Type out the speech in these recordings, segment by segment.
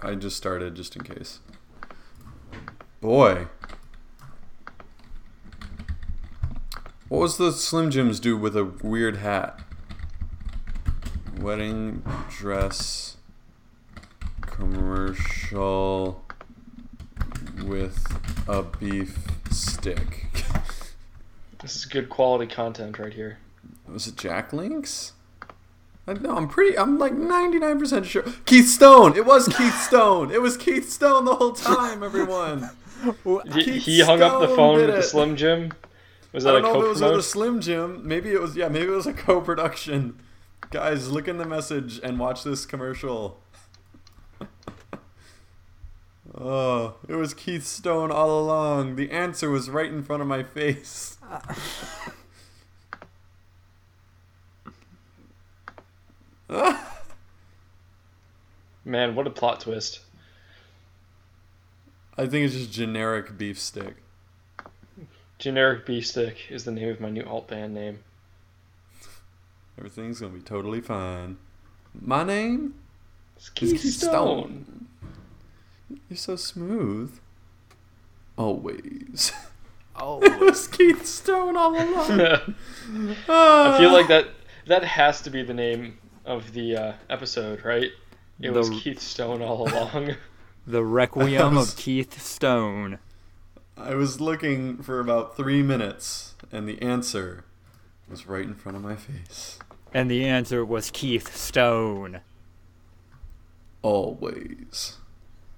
I just started just in case. Boy. What was the Slim Jims do with a weird hat? Wedding dress commercial with a beef stick. This is good quality content right here. Was it Jack Links? I know, I'm pretty, I'm like 99% sure. Keith Stone! It was Keith Stone! It was Keith Stone the whole time, everyone! He, he hung up the phone with the. Slim Jim. Was that a don't know if it was with a co-promote? Slim Jim. Maybe it was, yeah, maybe it was a co production. Guys, look in the message and watch this commercial. oh, it was Keith Stone all along. The answer was right in front of my face. Man, what a plot twist. I think it's just generic beef stick. Generic Beef Stick is the name of my new alt band name. Everything's gonna be totally fine. My name It's is Keith, Keith Stone. Stone. You're so smooth. Always. Oh, it was Keith Stone all along. I feel like that that has to be the name of the uh, episode, right? It was Keith Stone all along. the Requiem was- of Keith Stone. I was looking for about three minutes, and the answer was right in front of my face. And the answer was Keith Stone. Always.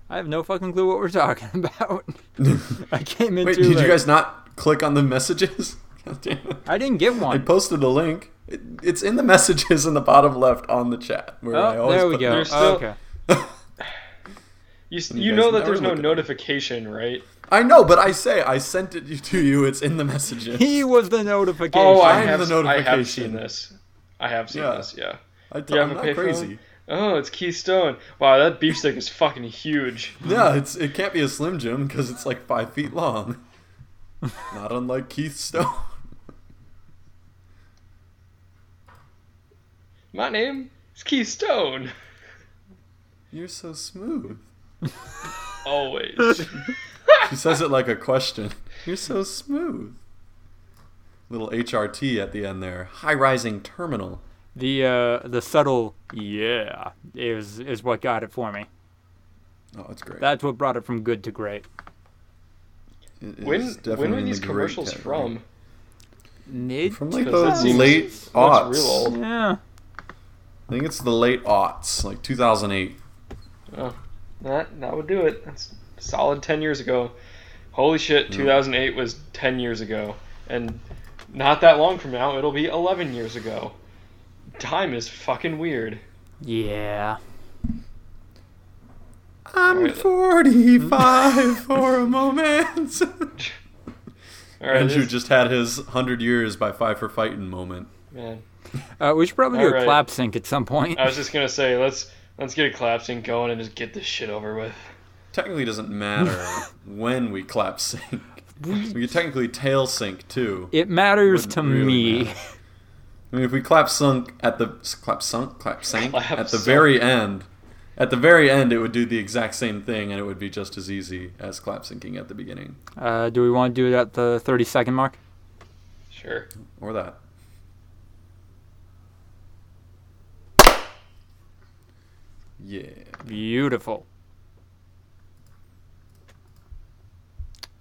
I have no fucking clue what we're talking about. I came in Wait, too did late. you guys not click on the messages? God damn it. I didn't get one. I posted a link. It, it's in the messages in the bottom left on the chat. Where oh, I Oh, always there we put go. There's still- oh, okay. You, You you know that there's no look at- notification, right? I know, but I say I sent it to you. It's in the messages. He was the notification. Oh, I Find have, the notification. I have notification. seen this. I have seen Yeah. this, yeah. I You have am a not payphone? crazy. Oh, it's Keystone. Wow, that beef stick is fucking huge. Yeah, it's it can't be a Slim Jim because it's like five feet long. Not unlike Keith Stone. My name is Keith Stone. You're so smooth. Always. She says it like a question. You're so smooth. Little HRT at the end there. High rising terminal. The uh, the subtle yeah is is what got it for me. Oh, that's great. That's what brought it from good to great. It is when definitely when were in the these commercials category. from? Mid From like Because the that seems- late that's aughts. real old. Yeah. I think it's the late aughts, like 2008. Oh, that that would do it. That's solid ten years ago. Holy shit, hmm. 2008 was ten years ago, and not that long from now, it'll be 11 years ago. Time is fucking weird. Yeah. I'm Alright. 45 for a moment. All right, Andrew just had his 100 years by Five for Fighting moment. man. Uh, we should probably do a Alright. clap sync at some point. I was just gonna say let's let's get a clap sync going and just get this shit over with. Technically, doesn't matter when we clap sync. We could technically tail sync too. It matters Wouldn't to really me. matter. I mean, if we clap sunk at the clap sunk, clap sank Clap at the sunk. very end, at the very end, it would do the exact same thing, and it would be just as easy as clap syncing at the beginning, Uh, do we want to do it at the 30 second mark? Sure. or that. Yeah. Beautiful.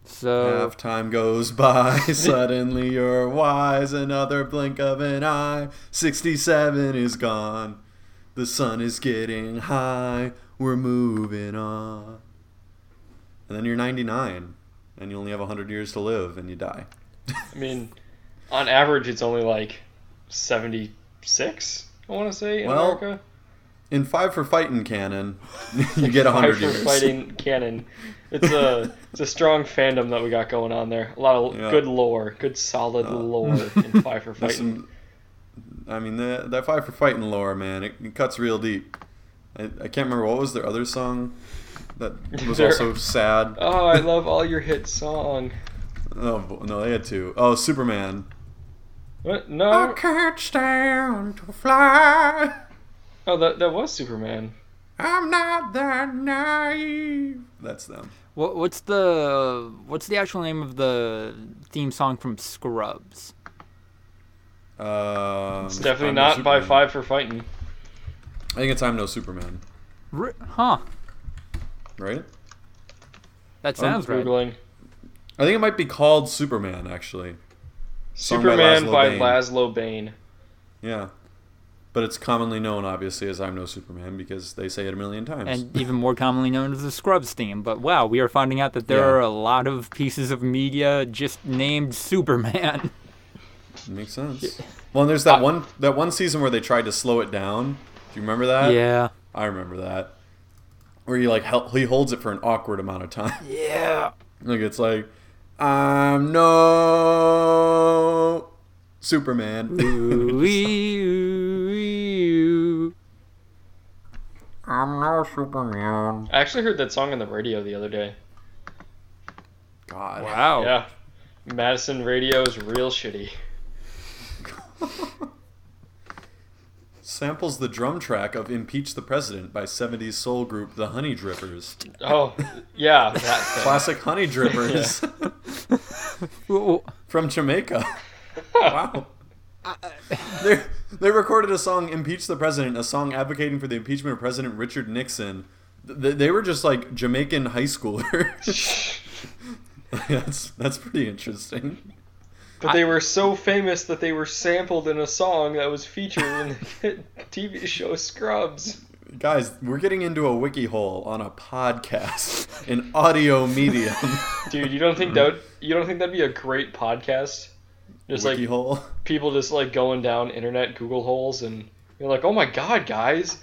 So, Half time goes by, suddenly you're wise. Another blink of an eye. 67 is gone. The sun is getting high. We're moving on. And then you're 99, and you only have 100 years to live, and you die. I mean, on average, it's only like 76. I want to say in Well, America. In Five for Fighting canon, you get 100 Five for fighting canon. It's a it's a strong fandom that we got going on there. A lot of Yeah. good lore, good solid Uh, lore in Five for fighting. some- I mean, the, that Five for Fighting lore, man, it, it cuts real deep. I, I can't remember what was their other song that was also sad. Oh, I love all your hit song. Oh no, they had two. Oh, Superman. What? No. can't stand to fly. Oh, that that was Superman. I'm not that naive. That's them. What, what's the what's the actual name of the theme song from Scrubs? Uh, It's definitely I'm No not by five for fighting. I think it's I'm No Superman, R- huh? right? That sounds right. Googling. I think it might be called Superman, actually. Sung by Superman Lazlo by Bane. Lazlo Bane. Yeah. But it's commonly known, obviously, as I'm No Superman because they say it a million times. and even more commonly known as the Scrubs theme. But wow, we are finding out that there Yeah. are a lot of pieces of media just named Superman. Makes sense. Well, and there's that uh, one that one season where they tried to slow it down. Do you remember that? yeah. I remember that. Where he like he holds it for an awkward amount of time. Yeah. like it's like I'm no Superman. Ooh, ooh, ooh. I'm no Superman. I actually heard that song on the radio the other day. God. Wow. Yeah. Madison radio is real shitty. Samples the drum track of "Impeach the President" by '70s soul group The Honey Drippers. Oh, yeah. That. Classic Honey Drippers from Jamaica. Wow. they they recorded a song "Impeach the President," a song advocating for the impeachment of President Richard Nixon. Th- They were just like Jamaican high schoolers. that's that's pretty interesting. But they were so famous that they were sampled in a song that was featured in the TV show Scrubs. Guys, we're getting into a wiki hole on a podcast, an audio medium. Dude, you don't think that would, you don't think that'd be a great podcast? Just wiki like hole. people just like going down internet Google holes and you're like, oh my god, guys,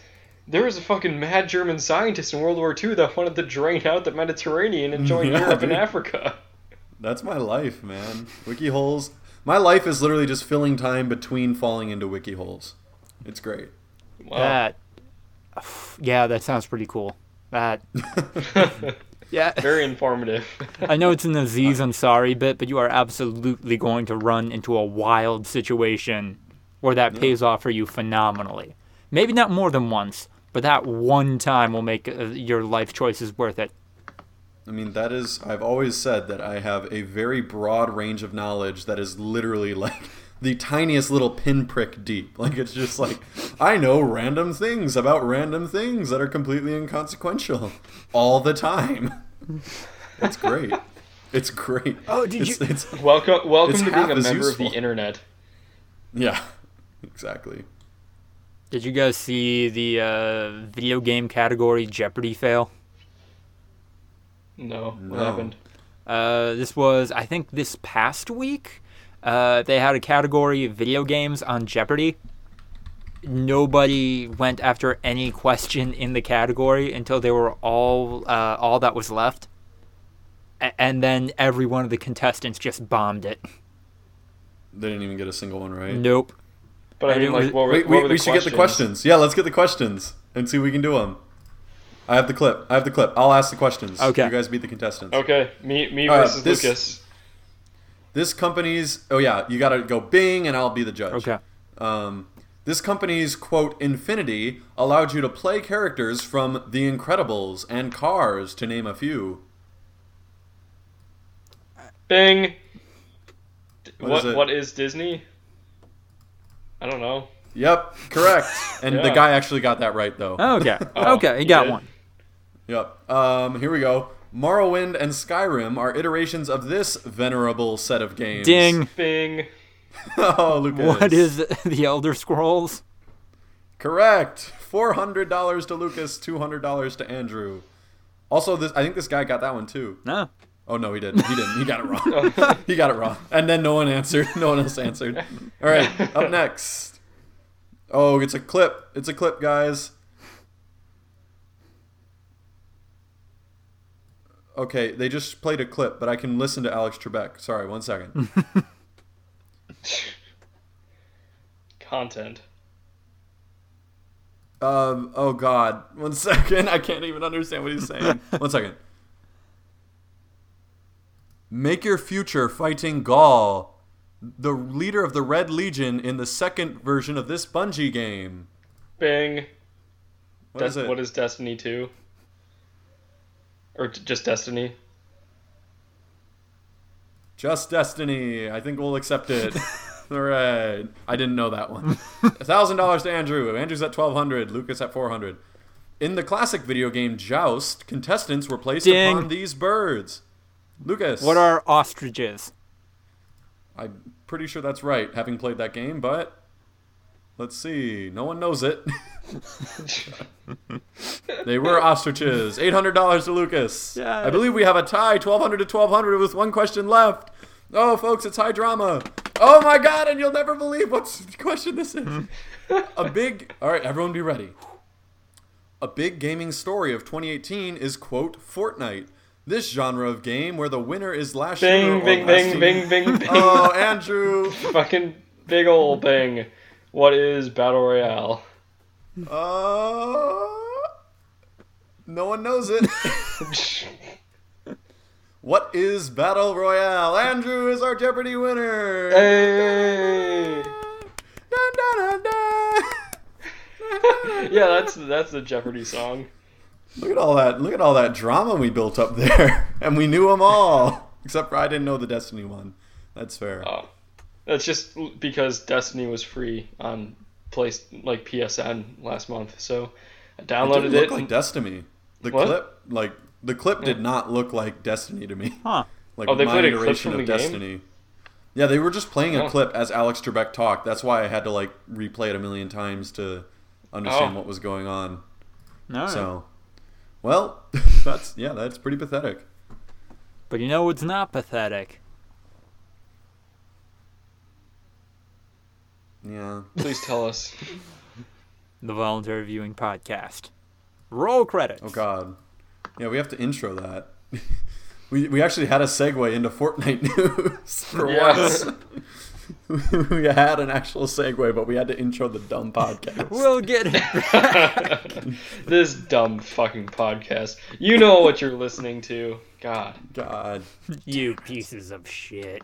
there was a fucking mad German scientist in World War II that wanted to drain out the Mediterranean and join Yeah, Europe and. Africa. That's my life, man. Wiki holes. My life is literally just filling time between falling into wiki holes. It's great. Wow. that. Yeah, that sounds pretty cool. That. Yeah. Very informative. I know it's an Aziz Ansari bit, but you are absolutely going to run into a wild situation where that pays off for you phenomenally. Maybe not more than once, but that one time will make uh, your life choices worth it. I mean, that is, I've always said that I have a very broad range of knowledge that is literally like the tiniest little pinprick deep. Like, it's just like, I know random things about random things that are completely inconsequential all the time. It's great. It's great. Oh, did it's, you- It's, welcome, welcome It's to being a as member of the internet. yeah, exactly. Did you guys see the uh, video game category Jeopardy fail? No, what No. happened? Uh, this was, I think, this past week. Uh, they had a category of video games on Jeopardy. Nobody went after any question in the category until they were all uh, all that was left, A- and then every one of the contestants just bombed it. They didn't even get a single one right. Nope. But I And mean, like, was- what were, Wait, what we, were the we should get the questions. Yeah, let's get the questions and see if we can do them. I have the clip. I have the clip. I'll ask the questions. Okay. You guys beat the contestants. Okay, me, me versus this- Lucas. This company's. Oh yeah, you got to go Bing, and I'll be the judge. Okay. Um, this company's quote Infinity allowed you to play characters from The Incredibles and Cars, to name a few. Bing. What what is, what is Disney? I don't know. Yep, correct. And the guy actually got that right though. Okay. Oh, okay, he, you got did? one. Yep. Um, here we go. Morrowind and Skyrim are iterations of this venerable set of games. Ding. Bing. oh, Lucas. What is the Elder Scrolls? Correct. Four hundred dollars to Lucas, two hundred dollars to Andrew. Also, this I think this guy got that one too. No. Oh no, he didn't. He didn't. He got it wrong. he got it wrong. And then no one answered. No one else answered. All right. Up next. Oh, it's a clip. It's a clip, guys. Okay, they just played a clip, but I can listen to Alex Trebek. Sorry, one second. Content. Um. Oh God. One second. I can't even understand what he's saying. One second. Make your future fighting Ghaul, the leader of the Red Legion in the second version of this Bungie game. Bing. What Des- is it? What is Destiny 2? Or t- just Destiny? Just Destiny. I think we'll accept it. All right. I didn't know that one. thousand dollars to Andrew. Andrew's at twelve hundred. Lucas at four hundred. In the classic video game Joust, contestants were placed Ding. upon these birds. Lucas. What are ostriches? I'm pretty sure that's right, having played that game, but let's see. No one knows it. they were ostriches. Eight hundred dollars to Lucas. Yeah. I believe we have a tie, twelve hundred to twelve hundred, with one question left. Oh, folks, it's high drama. Oh my God! And you'll never believe what question this is. a big. All right, everyone, be ready. A big gaming story of 2018 is quote Fortnite. This genre of game where the winner is last Bing, bing, last bing, bing, bing, bing. Oh, Andrew. Fucking big ol' bing. What is Battle Royale? Uh, no one knows it. what is Battle Royale? Andrew is our Jeopardy winner. hey! Dun, dun, dun. Yeah, that's that's the Jeopardy song. Look at all that! Look at all that drama we built up there, and we knew them all, except for I didn't know the Destiny one. That's fair. Oh, that's just because Destiny was free on place like PSN last month, so I downloaded it downloaded didn't it. look like Destiny. The What? clip, like the clip, did not look like Destiny to me. Huh. Like Oh, they my played a clip iteration from of the game? Destiny. Yeah, they were just playing a Oh. clip as Alex Trebek talked. That's why I had to like replay it a million times to understand Oh. what was going on. All right. So, well, that's yeah, that's pretty pathetic. But you know it's not pathetic? Yeah. Please tell us. The Voluntary Viewing Podcast. Roll credits. Oh God. Yeah, we have to intro that. we we actually had a segue into Fortnite news for Yeah. once. we had an actual segue, but we had to intro the dumb podcast. We'll get it. this dumb fucking podcast. You know what you're listening to. God. God. you pieces of shit.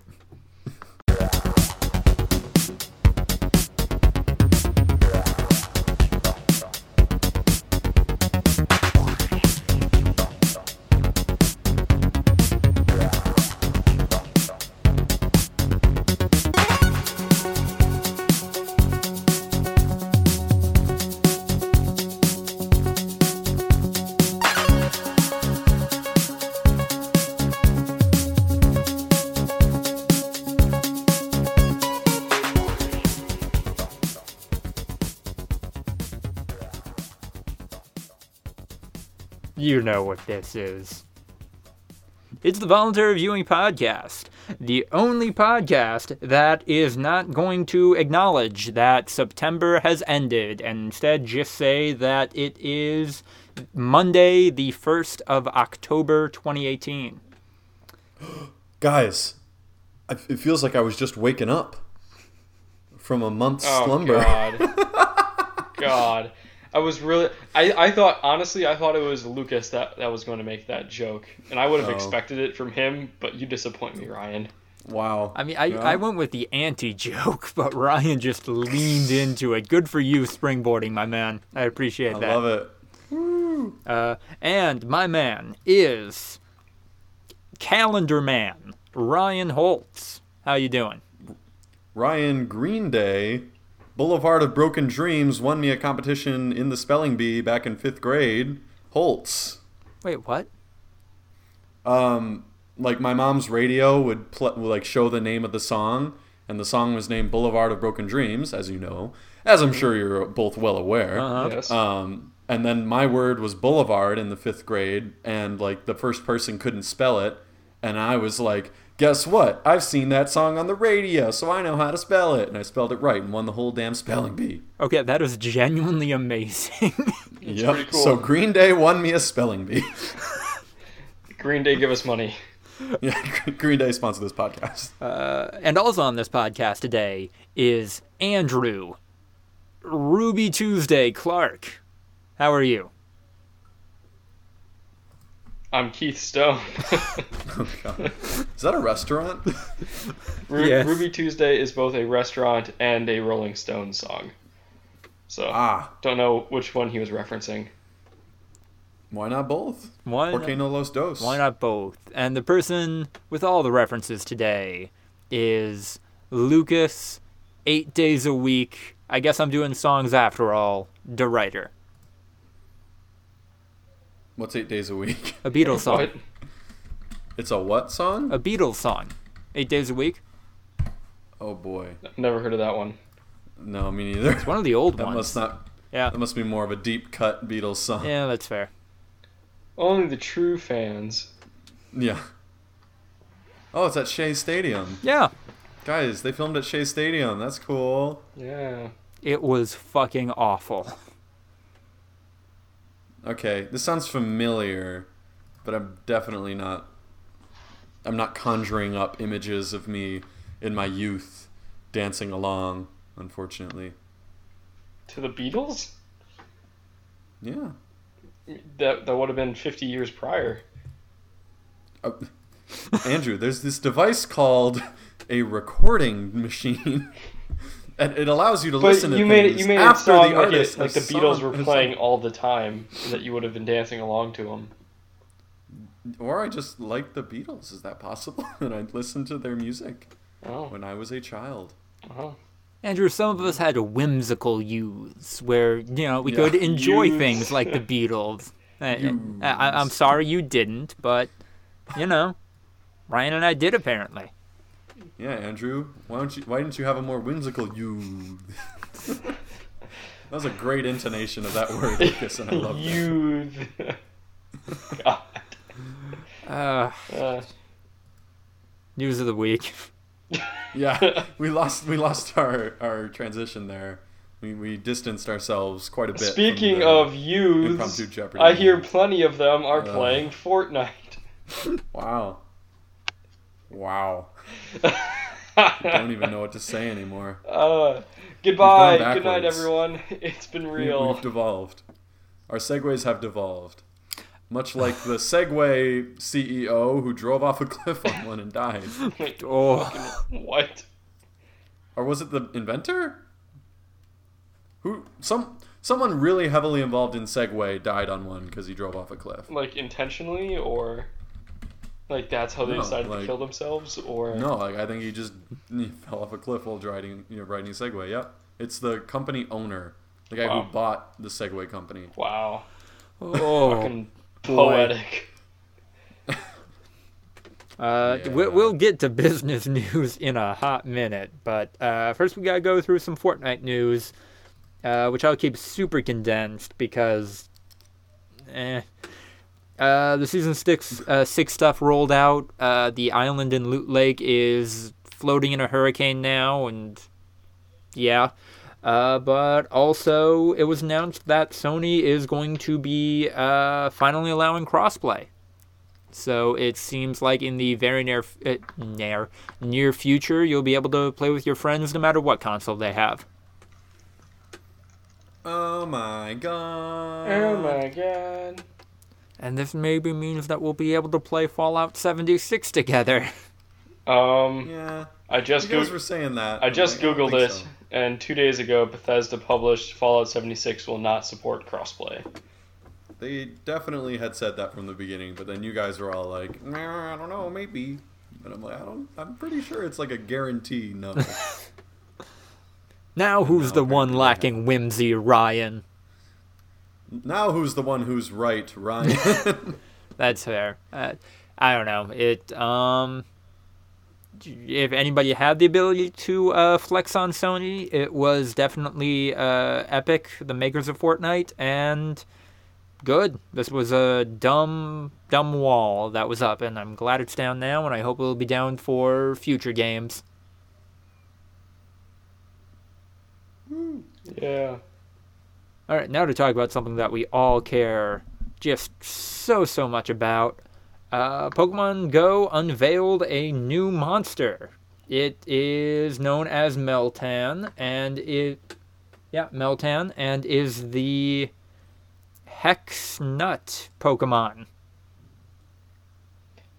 You know what this is. It's the Voluntary Viewing Podcast, the only podcast that is not going to acknowledge that September has ended and instead just say that it is Monday, the 1st of October 2018. Guys, it feels like I was just waking up from a month's Oh slumber. God. God. I was really I, I thought honestly I thought it was Lucas that, that was going to make that joke. And I would have Oh. expected it from him, but you disappoint me, Ryan. Wow. I mean, I, Yeah. I went with the anti joke, but Ryan just leaned into it. Good for you, springboarding, my man. I appreciate I that. I love it. Uh, and my man is Calendar Man Ryan Holtz. How you doing? Ryan Green Day, Boulevard of Broken Dreams, won me a competition in the spelling bee back in fifth grade. Holtz. Wait, what? Um, like my mom's radio would pl- would, like show the name of the song, and the song was named Boulevard of Broken Dreams, as you know, as I'm sure you're both well aware. Uh-huh. Yes. Um, and then my word was boulevard in the fifth grade, and like the first person couldn't spell it, and I was like, "Guess what? I've seen that song on the radio, so I know how to spell it." And I spelled it right and won the whole damn spelling bee. Okay, that is genuinely amazing. yep. cool. So Green Day won me a spelling bee. Green Day give us money. yeah, Green Day sponsored this podcast. uh, and also on this podcast today is Andrew Ruby Tuesday Clark. How are you? I'm Keith Stone. Oh, God. Is that a restaurant? Ru- Yes. Ruby Tuesday is both a restaurant and a Rolling Stones song. So ah, don't know which one he was referencing. Why not both? Why Por not? qué no los dos? Why not both? And the person with all the references today is Lucas, eight days a week. I guess I'm doing songs after all. The writer. What's eight days a week? A Beatles song. What? It's a what song? A Beatles song. Eight days a week. Oh boy. Never heard of that one. No, me neither. It's one of the old That ones. must not. Yeah. That must be more of a deep cut Beatles song. Yeah, that's fair. Only the true fans. Yeah. Oh, it's at Shea Stadium. Yeah. Guys, they filmed at Shea Stadium. That's cool. Yeah. It was fucking awful. Okay, this sounds familiar, but I'm definitely not. I'm not conjuring up images of me in my youth dancing along, unfortunately. To the Beatles? Yeah. That that would have been 50 years prior. Uh, Andrew, there's this device called a recording machine. And it allows you to But listen to you made it. You made it after sound the like, artist it, like the Beatles sung- were playing all the time, that you would have been dancing along to them. Or I just like the Beatles. Is that possible? and I listened to their music Oh, when I was a child. oh. Andrew, some of us had a whimsical youths where, you know, we Yeah. could enjoy Youths. things like the Beatles. Uh, I, I, I'm sorry you didn't, but, you know, Ryan and I did apparently. Yeah, Andrew, why don't you? Why didn't you have a more whimsical you? that was a great intonation of that word, Lucas, and I love that. Youth. God. Uh, Uh, news of the week. Yeah, we lost we lost our our transition there. We we distanced ourselves quite a bit. speaking of youths. I hear plenty of them are Uh. playing Fortnite. Wow. Wow. I don't even know what to say anymore. Uh, goodbye. Good night, everyone. It's been real. we've devolved. Our segues have devolved. Much like the Segway CEO who drove off a cliff on one and died. Wait, Oh, what? Or was it the inventor? Who some someone really heavily involved in Segway died on one because he drove off a cliff. Like intentionally, or like that's how they No, decided like- to kill themselves, or No, like I think he just he fell off a cliff while riding you know riding a Segway. Yep, it's the company owner, the guy Wow. who bought the Segway company. wow, oh. fucking poetic. Uh, Yeah. we- we'll get to business news in a hot minute, but uh, first we gotta go through some Fortnite news, uh, which I'll keep super condensed because, eh. Uh, the season six uh, six stuff rolled out. Uh, the island in Loot Lake is floating in a hurricane now, and yeah. Uh, but also, it was announced that Sony is going to be uh, finally allowing crossplay. So it seems like in the very near, uh, near near future, you'll be able to play with your friends no matter what console they have. Oh my god! Oh my god. And this maybe means that we'll be able to play Fallout 76 together. Um, Yeah, I just you guys go- were saying that. I just like, googled think it, so. and two days ago, Bethesda published Fallout 76 will not support crossplay. They definitely had said that from the beginning, but then you guys were all like, nah, I don't know, maybe. And I'm like, I don't. I'm pretty sure it's like a guarantee no. Now who's No, the one lacking whimsy, Ryan? Now who's the one who's right, Ryan? That's fair. Uh, I don't know. It um if anybody had the ability to uh, flex on Sony, it was definitely uh, Epic, the makers of Fortnite, and good. This was a dumb, dumb wall that was up, and I'm glad it's down now, and I hope it'll be down for future games. Yeah. All right, now to talk about something that we all care just so, so much about. Uh, Pokemon Go unveiled a new monster. It is known as Meltan, and it, yeah, Meltan, and is the Hex Nut Pokemon.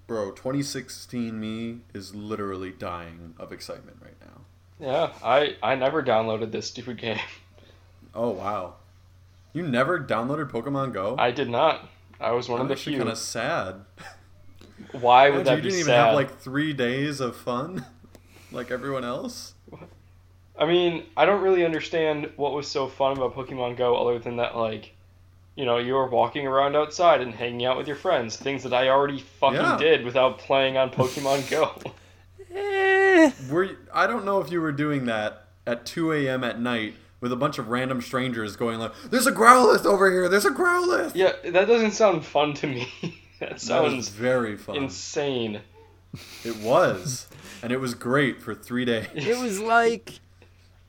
Bro, 2016 me is literally dying of excitement right now. Yeah, I, I never downloaded this stupid game. Oh wow, you never downloaded Pokemon Go? I did not. I was one I'm of the few. kind of sad. Why would that you that didn't be even have like three days of fun, like everyone else. I mean, I don't really understand what was so fun about Pokemon Go other than that, like, you know, you were walking around outside and hanging out with your friends. Things that I already fucking Yeah. did without playing on Pokemon Go. Eh, Were you, I don't know if you were doing that at 2 a.m. at night with a bunch of random strangers going like, "There's a Growlithe over here. There's a Growlithe." yeah, that doesn't sound fun to me. that that sounds very fun. insane. It was, and it was great for three days. it was like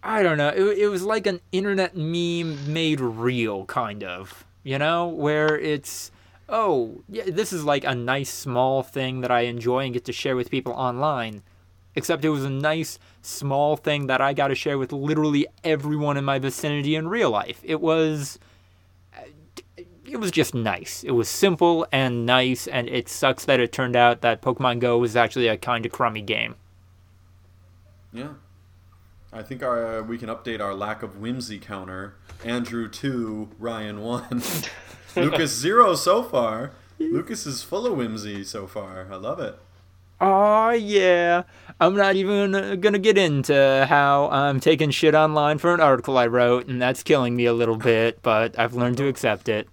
I don't know. It, it was like an internet meme made real, kind of. You know, where it's oh yeah, this is like a nice small thing that I enjoy and get to share with people online. Except it was a nice small thing that I got to share with literally everyone in my vicinity in real life. It was uh, it was just nice. It was simple and nice, and it sucks that it turned out that Pokemon Go was actually a kind of crummy game. Yeah. I think our uh, we can update our lack of whimsy counter. Andrew two, Ryan one, Lucas zero so far. Lucas is full of whimsy so far. I love it. Oh yeah, I'm not even uh, gonna get into how I'm taking shit online for an article I wrote, and that's killing me a little bit. But I've learned to accept it.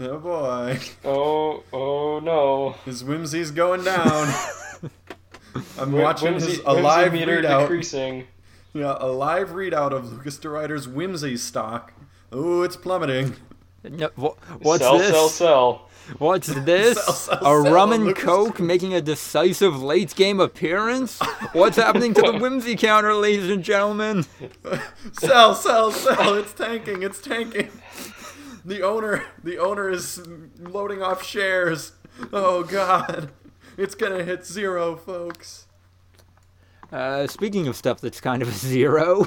Oh boy, Oh, oh no. his whimsy's going down. I'm Whim- watching whimsy- his a live meter readout. decreasing. Yeah, a live readout of Lucas DeRuyter's whimsy stock. Oh, it's plummeting. No, wh- what's sell, this? sell, sell. What's this? Sell, sell, a sell, rum and coke making a decisive late game appearance? What's happening to the whimsy counter, ladies and gentlemen? sell, sell, sell. It's tanking. It's tanking. The owner, the owner is loading off shares. Oh God, it's gonna hit zero, folks. Uh, speaking of stuff that's kind of a zero,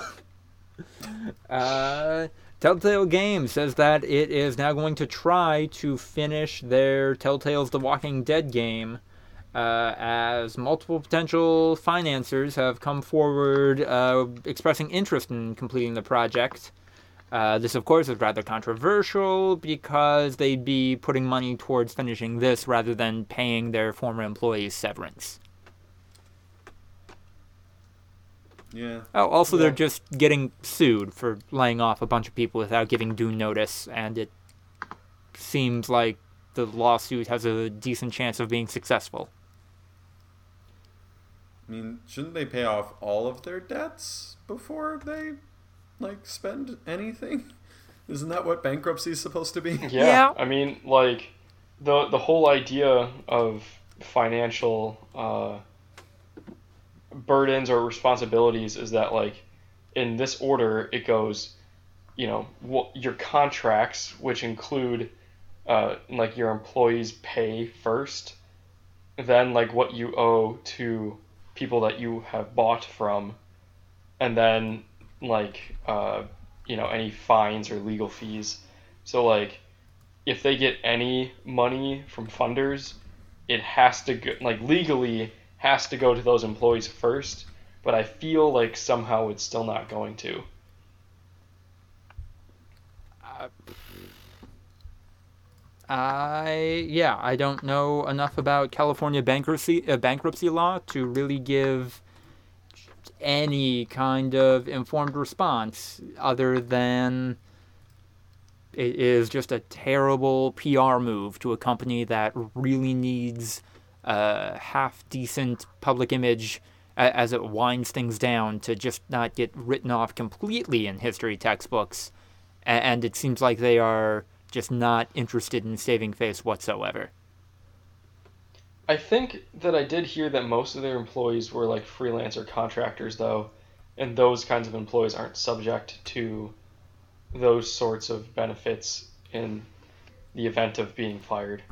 uh, Telltale Games says that it is now going to try to finish their Telltale's The Walking Dead game, uh, as multiple potential financiers have come forward uh, expressing interest in completing the project. Uh, this, of course, is rather controversial because they'd be putting money towards finishing this rather than paying their former employees severance. Yeah. Oh, also they're just getting sued for laying off a bunch of people without giving due notice, and it seems like the lawsuit has a decent chance of being successful. I mean, shouldn't they pay off all of their debts before they like spend anything? Isn't that what bankruptcy is supposed to be? Yeah, Yeah. I mean, like the the whole idea of financial uh, burdens or responsibilities is that like in this order it goes, you know, your contracts, which include uh, like your employees' pay first, then like what you owe to people that you have bought from, and then like uh, you know any fines or legal fees. So like if they get any money from funders, it has to go like legally has to go to those employees first. But I feel like somehow it's still not going to. I yeah, I don't know enough about California bankruptcy uh, bankruptcy law to really give any kind of informed response other than it is just a terrible PR move to a company that really needs a half decent public image as it winds things down to just not get written off completely in history textbooks. And it seems like they are just not interested in saving face whatsoever. I think that I did hear that most of their employees were like freelancer contractors though, and those kinds of employees aren't subject to those sorts of benefits in the event of being fired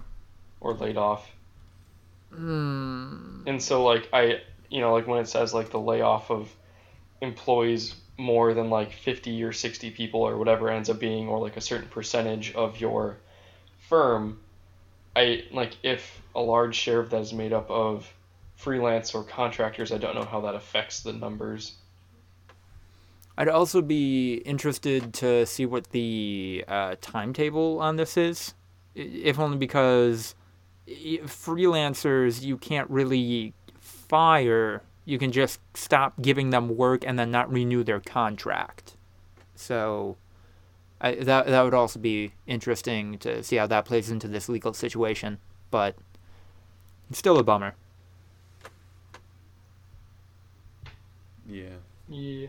or laid off. Hmm. And so like I you know like when it says like the layoff of employees more than like 50 or 60 people or whatever ends up being or like a certain percentage of your firm I like if a large share of that is made up of freelance or contractors I don't know how that affects the numbers. I'd also be interested to see what the uh, timetable on this is, if only because i- freelancers you can't really fire. You can just stop giving them work and then not renew their contract. So I, that that would also be interesting to see how that plays into this legal situation. But it's still a bummer. Yeah. Yeah.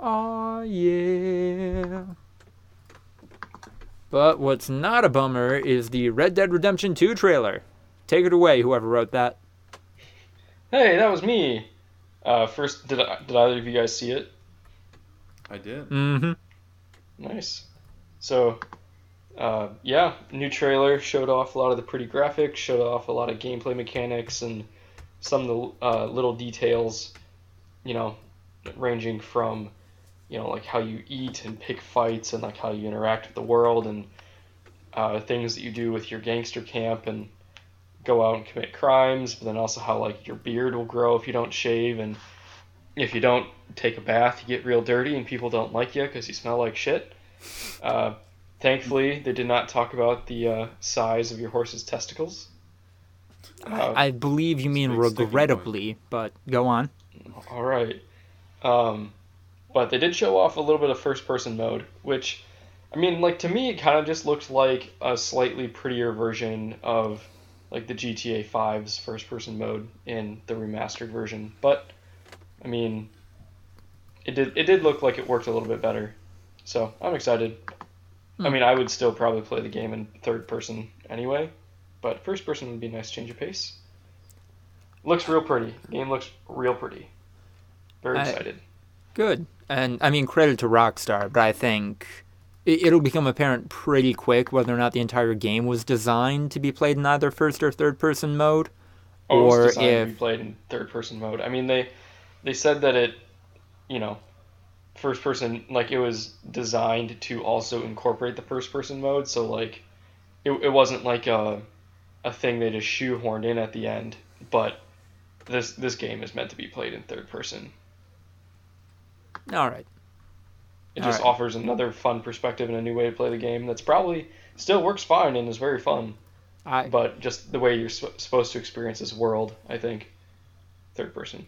Aw, yeah. But what's not a bummer is the Red Dead Redemption 2 trailer. Take it away, whoever wrote that. Hey, that was me. Uh, first, did I, did either of you guys see it? I did. Mm-hmm. Nice. So, uh, yeah, new trailer showed off a lot of the pretty graphics, showed off a lot of gameplay mechanics, and some of the uh, little details, you know, ranging from, you know, like how you eat and pick fights, and like how you interact with the world, and uh, things that you do with your gangster camp, and go out and commit crimes, but then also how like your beard will grow if you don't shave, and if you don't take a bath, you get real dirty, and people don't like you because you smell like shit. Uh, thankfully, they did not talk about the uh, size of your horse's testicles. Uh, I believe you mean big regrettably, but go on. all right. Um, but they did show off a little bit of first-person mode, which, I mean, like to me, it kind of just looked like a slightly prettier version of like the GTA 5's first-person mode in the remastered version. But, I mean, it did it did look like it worked a little bit better. So I'm excited. I Hmm. mean, I would still probably play the game in third person anyway, but first person would be a nice change of pace. Looks real pretty. Game looks real pretty. Very I- excited. Good. And I mean, credit to Rockstar, but I think it, it'll become apparent pretty quick whether or not the entire game was designed to be played in either first or third person mode. Oh, or designed to if- be played in third person mode. I mean, they they said that it, you know, first person like it was designed to also incorporate the first person mode. So like, it, it wasn't like a a thing they just shoehorned in at the end. But this this game is meant to be played in third person. All right. It All just right. offers another fun perspective and a new way to play the game. That's probably still works fine and is very fun. I But just the way you're sp- supposed to experience this world, I think, third person.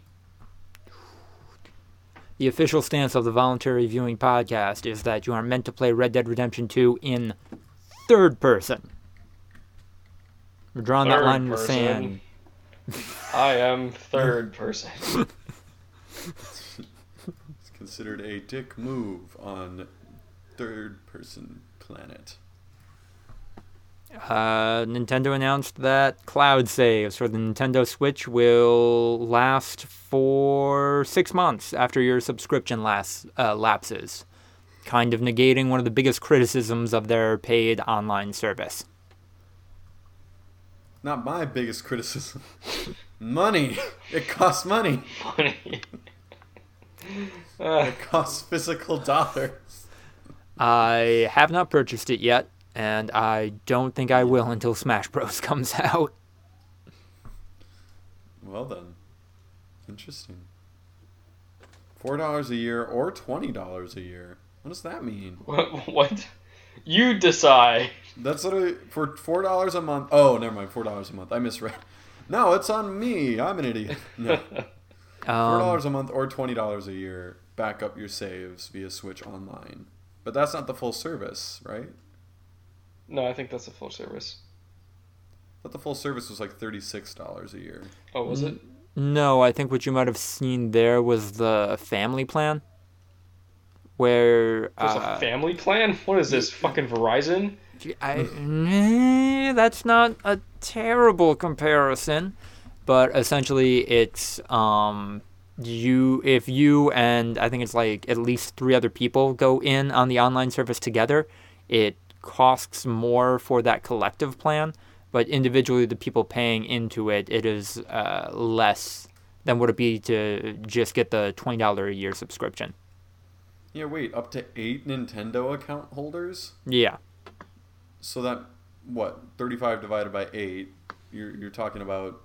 The official stance of the Voluntary Viewing Podcast is that you are meant to play Red Dead Redemption 2 in third person. We're drawing that Third line in the person. sand. I am third person. It's considered a dick move on third person planet. Uh, Nintendo announced that cloud saves for the Nintendo Switch will last for six months after your subscription lasts, uh, lapses, kind of negating one of the biggest criticisms of their paid online service. Not my biggest criticism. money. It costs money. Funny. Uh, It costs physical dollars. I have not purchased it yet, and I don't think I will until Smash Bros. comes out. Well then, interesting. Four dollars a year or twenty dollars a year. What does that mean? what, what? You decide. That's literally for four dollars a month. Oh, never mind. Four dollars a month. I misread. No, it's on me. I'm an idiot. No, four Um, dollars a month or twenty dollars a year. Back up your saves via Switch Online. But that's not the full service, right? no, I think that's the full service. But the full service was like thirty-six dollars a year. Oh, was it? no, I think what you might have seen there was the family plan, where There's uh, a family plan? What is this? Fucking Verizon? I, that's not a terrible comparison, but essentially it's um you if you and I think it's like at least three other people go in on the online service together, it costs more for that collective plan, but individually the people paying into it it is uh, less than would it be to just get the twenty dollar a year subscription. Yeah, wait, up to eight Nintendo account holders. Yeah. So that what thirty-five divided by eight? You're you're talking about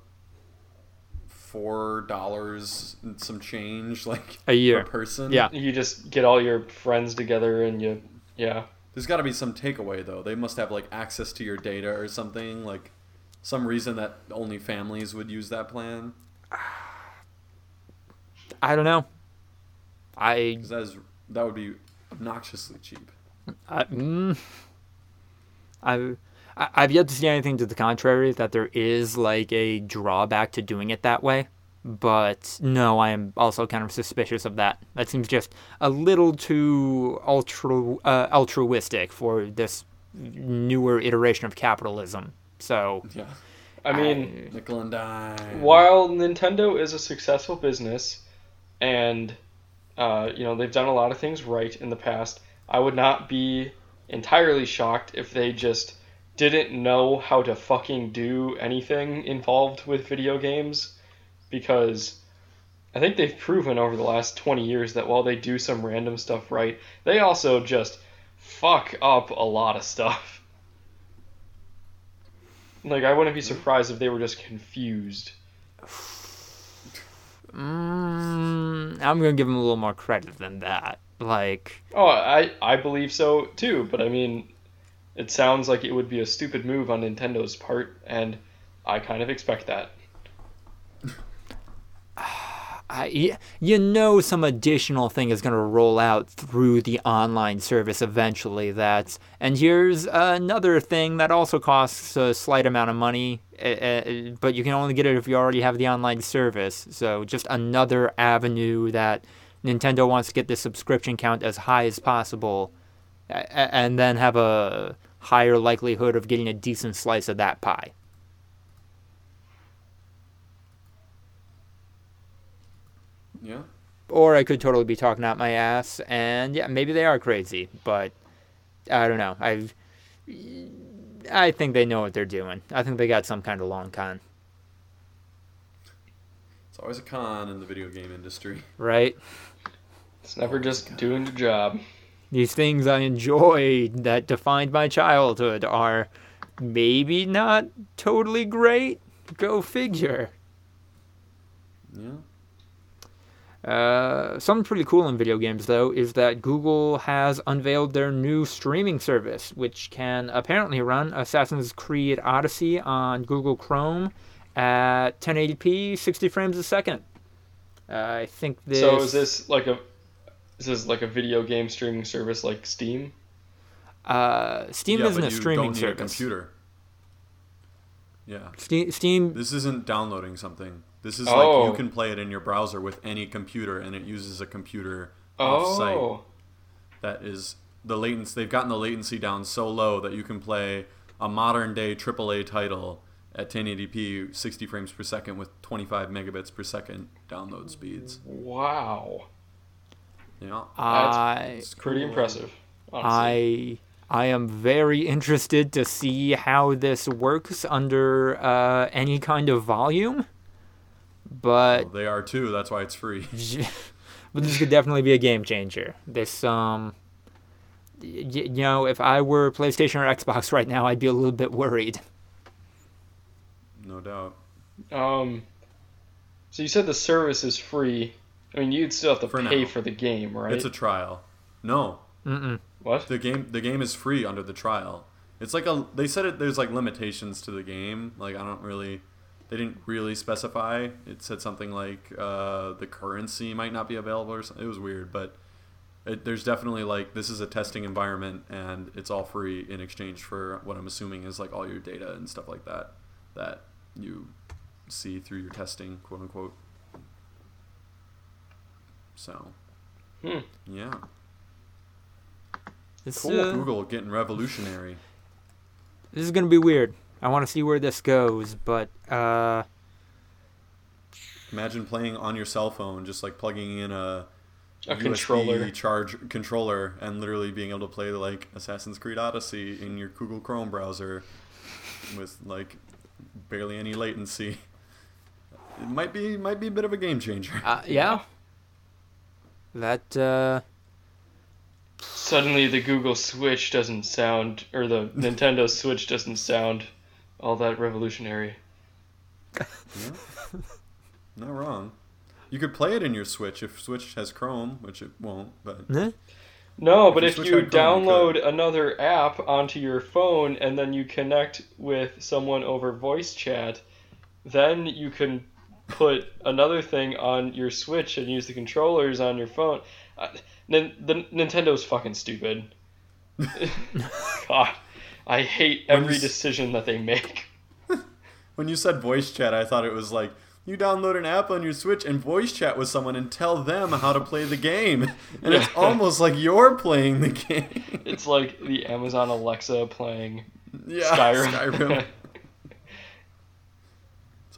four dollars and some change, like A year. per person. Yeah. You just get all your friends together and you, yeah. There's got to be some takeaway though. They must have like access to your data or something, like some reason that only families would use that plan. I don't know. I, 'Cause that is that would be obnoxiously cheap. I mm, I I- I've yet to see anything to the contrary that there is like a drawback to doing it that way. But no, I am also kind of suspicious of that. That seems just a little too ultra uh, altruistic for this newer iteration of capitalism. So Yeah, I mean, nickel and dime. while Nintendo is a successful business, and uh, you know they've done a lot of things right in the past, I would not be entirely shocked if they just didn't know how to fucking do anything involved with video games, because I think they've proven over the last 20 years that while they do some random stuff right, they also just fuck up a lot of stuff. Like I wouldn't be surprised if they were just confused. mm, I'm gonna give them a little more credit than that. Like Oh, I I believe so too, but I mean, it sounds like it would be a stupid move on Nintendo's part, and I kind of expect that. I, you know some additional thing is going to roll out through the online service eventually that's and here's another thing that also costs a slight amount of money uh, uh, but you can only get it if you already have the online service so just another avenue that nintendo wants to get the subscription count as high as possible and then have a higher likelihood of getting a decent slice of that pie Yeah, or I could totally be talking out my ass, and yeah, maybe they are crazy, but I don't know. I I think they know what they're doing. I think they got some kind of long con, it's always a con in the video game industry. right? It's never just doing the job. These things I enjoyed that defined my childhood are maybe not totally great. Go figure. Yeah. Uh, something pretty cool in video games, though, is that Google has unveiled their new streaming service, which can apparently run Assassin's Creed Odyssey on Google Chrome at 1080p, 60 frames a second. Uh, I think this. So is this like a is like a video game streaming service like Steam? Uh, Steam yeah, isn't but a you streaming don't need service. a computer. Yeah, Ste- Steam. this isn't downloading something. This is Oh. like you can play it in your browser with any computer, and it uses a computer off-site. Oh, that is the latency they've gotten the latency down so low that you can play a modern day AAA title at 1080p 60 frames per second with 25 megabits per second download speeds. wow, Yeah. I. it's pretty impressive. Honestly. I I am very interested to see how this works under uh, any kind of volume, but Well, they are too. That's why it's free. but this could definitely be a game changer. This um, y- y- you know, if I were PlayStation or Xbox right now, I'd be a little bit worried. No doubt. Um, so you said the service is free. I mean, you'd still have to For pay now. for the game, right? It's a trial. No, Mm-mm. what? the game the game is free under the trial. It's like a they said it there's like limitations to the game. Like I don't really they didn't really specify. It said something like uh, the currency might not be available or something. It was weird, but it, there's definitely like this is a testing environment and it's all free in exchange for what I'm assuming is like all your data and stuff like that that you see through your testing, quote unquote. So, Hmm. yeah. This, Cool. uh, Google getting revolutionary. this is gonna be weird. I want to see where this goes, but uh, Imagine playing on your cell phone, just like plugging in a, A USB controller. charge controller, and literally being able to play like Assassin's Creed Odyssey in your Google Chrome browser with like barely any latency. It might be might be a bit of a game changer. uh yeah. That uh, Suddenly, the Google Switch doesn't sound, or the Nintendo Switch doesn't sound all that revolutionary. Yeah. Not wrong. You could play it in your Switch if Switch has Chrome, which it won't. But? No, but if switch you headphones, you download another app onto your phone and then you connect with someone over voice chat, then you can put another thing on your Switch and use the controllers on your phone. Uh, Nin- the Nintendo's fucking stupid. God, I hate every you decision that they make. When you said voice chat, I thought it was like you download an app on your Switch and voice chat with someone and tell them how to play the game. And it's almost like you're playing the game. It's like the Amazon Alexa playing yeah, Skyrim. Skyrim.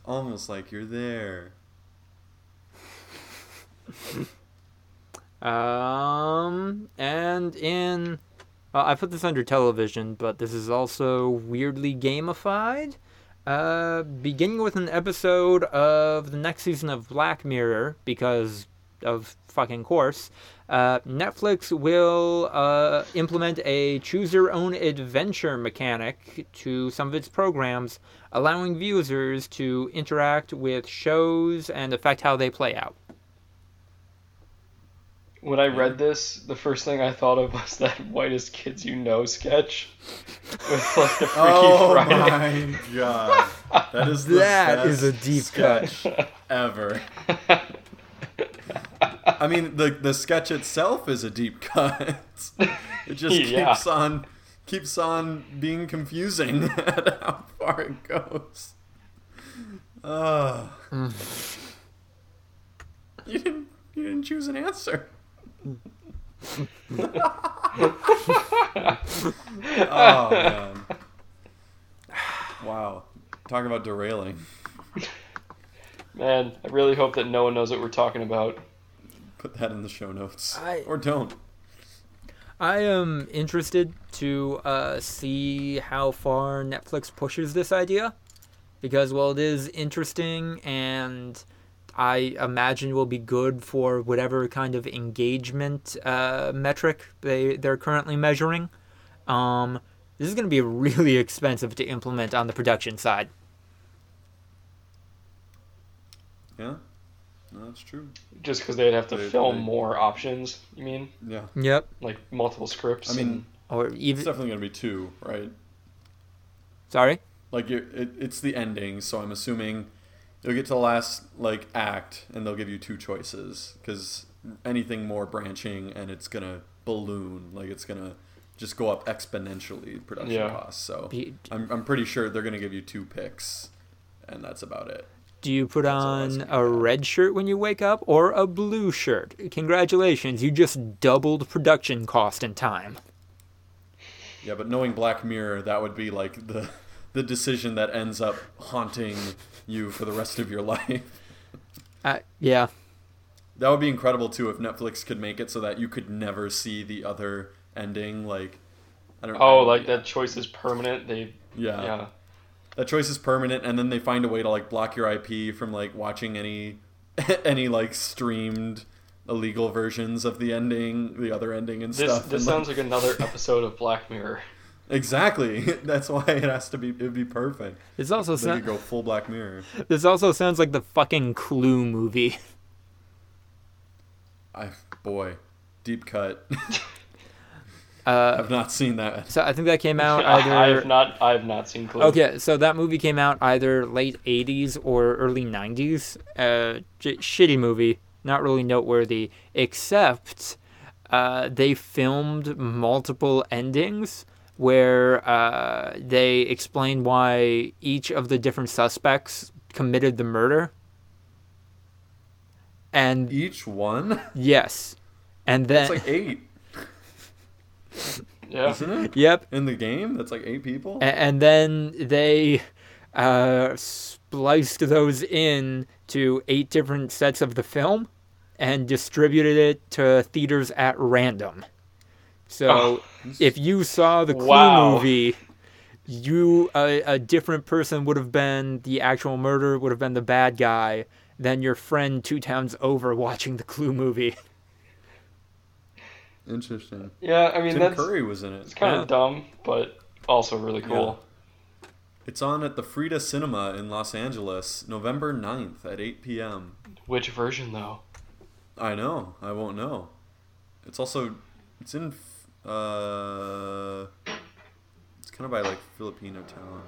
Almost like you're there. Um, and in, uh, I put this under television, but this is also weirdly gamified. Uh, beginning with an episode of the next season of Black Mirror, because of fucking course, uh, Netflix will uh, implement a choose your own adventure mechanic to some of its programs, allowing users to interact with shows and affect how they play out. When I read this, the first thing I thought of was that whitest kids you know sketch with like the Freaky oh Friday. my god. That is the That best is a deep cut. sketch ever. I mean, the the sketch itself is a deep cut. It just Yeah. keeps on keeps on being confusing at how far it goes. Oh. you didn't you didn't choose an answer. oh man. Wow. Talking about derailing. Man, I really hope that no one knows what we're talking about. Put that in the show notes. I- Or don't. I am interested to uh, see how far Netflix pushes this idea because, well, it is interesting and I imagine will be good for whatever kind of engagement uh, metric they, they're currently measuring. Um, this is going to be really expensive to implement on the production side. Yeah. No, that's true. Just because they'd have to They- film they- more options, you mean? Yeah. Yep. Like multiple scripts? I mean, and- Or it's even. definitely going to be two, right? Sorry? Like you're, it, it's the ending, so I'm assuming you'll get to the last like act, and they'll give you two choices because anything more branching and it's gonna balloon, like it's gonna just go up exponentially production Yeah. costs. So Be- I'm I'm pretty sure they're gonna give you two picks, and that's about it. Do you put on a red shirt when you wake up or a blue shirt? Congratulations, you just doubled production cost and time. Yeah, but knowing Black Mirror, that would be like the the decision that ends up haunting you for the rest of your life. Uh, yeah, That would be incredible too if Netflix could make it so that you could never see the other ending. Like, I don't. Know. Oh, I- like that choice is permanent. They, Yeah. yeah. That choice is permanent, and then they find a way to like block your IP from like watching any any like streamed illegal versions of the ending, the other ending and This stuff. this and, sounds like another episode of Black Mirror. exactly. That's why it has to be. It'd be perfect. this also They could sounds. go full Black Mirror. This also sounds like the fucking Clue movie. I boy, deep cut. Uh, I've not seen that. so I think that came out I, either. I have not I have not seen Clue. Okay, so that movie came out either late 80s or early 90s. Uh, j- shitty movie, not really noteworthy, except uh, they filmed multiple endings where uh, they explained why each of the different suspects committed the murder. And Each one. yes, and then That's like eight, Yeah. isn't it? yep, In the game, that's like eight people. A- and then they uh, spliced those in to eight different sets of the film and distributed it to theaters at random. So Oh. if you saw the Clue Wow. movie, you a, a different person would have been the actual murderer, would have been the bad guy, than your friend two towns over watching the Clue movie. Interesting. Yeah, I mean Tim that's Curry was in it. it's kind Yeah. of dumb, but also really cool. It's on at the Frida Cinema in Los Angeles, November 9th at 8 p.m. Which version though? I know. I won't know. It's also It's in. Uh, it's kind of by like Filipino town,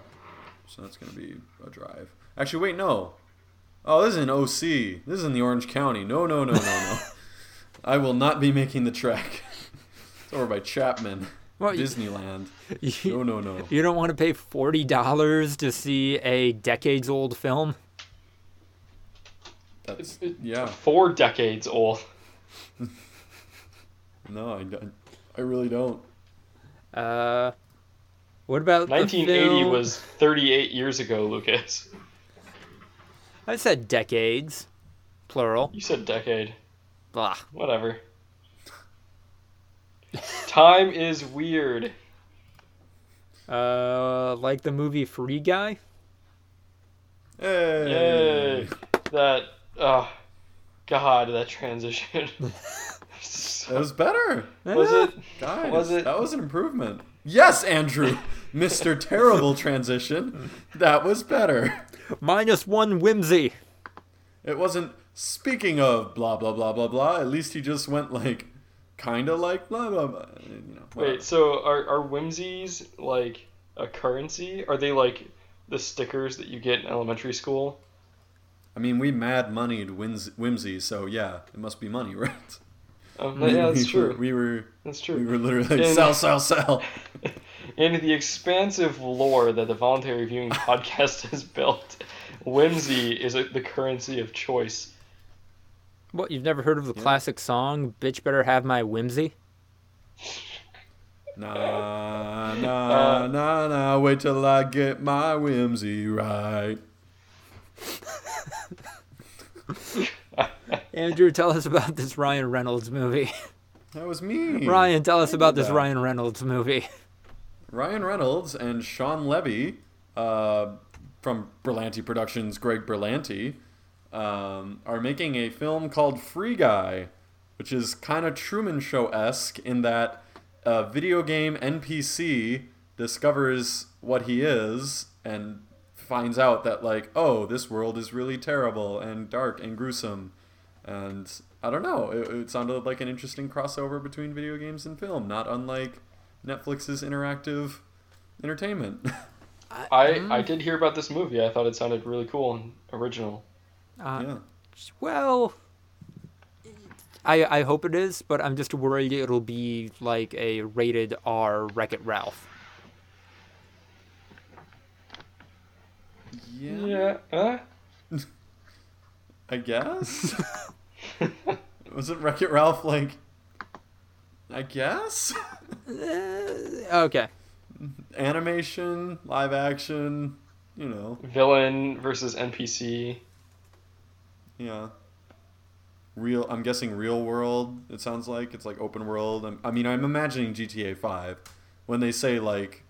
so that's gonna be a drive. Actually, wait, no. Oh, this is in OC. This is in the Orange County. No, no, no, no, no. I will not be making the trek. it's over by Chapman, Well, Disneyland. You, No, no, no. you don't want to pay forty dollars to see a decades-old film. That's It- yeah. Four decades old. No, I don't. I really don't. Uh, what about the 1980 film- was 38 years ago, Lucas. I said decades, plural. You said decade. Blah. Whatever. Time is weird. Uh, like the movie Free Guy. Hey. Yay. That, oh, God, that transition. That was better. was it? Guys, Was it? That was an improvement. Yes, Andrew, Mr. Terrible Transition. That was better. Minus one whimsy. It wasn't speaking of blah blah blah blah blah. At least he just went like kind of like blah blah blah. You know. whatever. Wait, so are, are whimsies like a currency? Are they like the stickers that you get in elementary school? I mean, we mad moneyed whims- whimsy, so yeah, it must be money, right? Um, yeah, that's we true. We were That's true. we were literally like, And- sell sell sell. In the expansive lore that the Voluntary Viewing podcast has built, whimsy is a, the currency of choice. What? You've never heard of the Yeah. classic song "Bitch Better Have My Whimsy"? Nah nah nah nah. Wait till I get my whimsy right. Andrew, tell us about this Ryan Reynolds movie. That was me. Ryan, tell us about this that. Ryan Reynolds movie. Ryan Reynolds and Shawn Levy uh, from Berlanti Productions, Greg Berlanti, um, are making a film called Free Guy, which is kind of Truman Show esque in that a video game NPC discovers what he is and finds out that, like, oh, this world is really terrible and dark and gruesome. And I don't know, it, it sounded like an interesting crossover between video games and film, not unlike Netflix's interactive entertainment. I, I did hear about this movie. I thought it sounded really cool and original. Uh, yeah. Well, I I hope it is, but I'm just worried it'll be like a rated R Wreck It Ralph. Yeah. Uh, I guess. Wasn't Wreck It Ralph like? I guess. Okay. Animation, live action, you know, villain versus NPC. Yeah. Real. I'm guessing real world. It sounds like it's like open world. I'm, I mean, I'm imagining GTA Five when they say like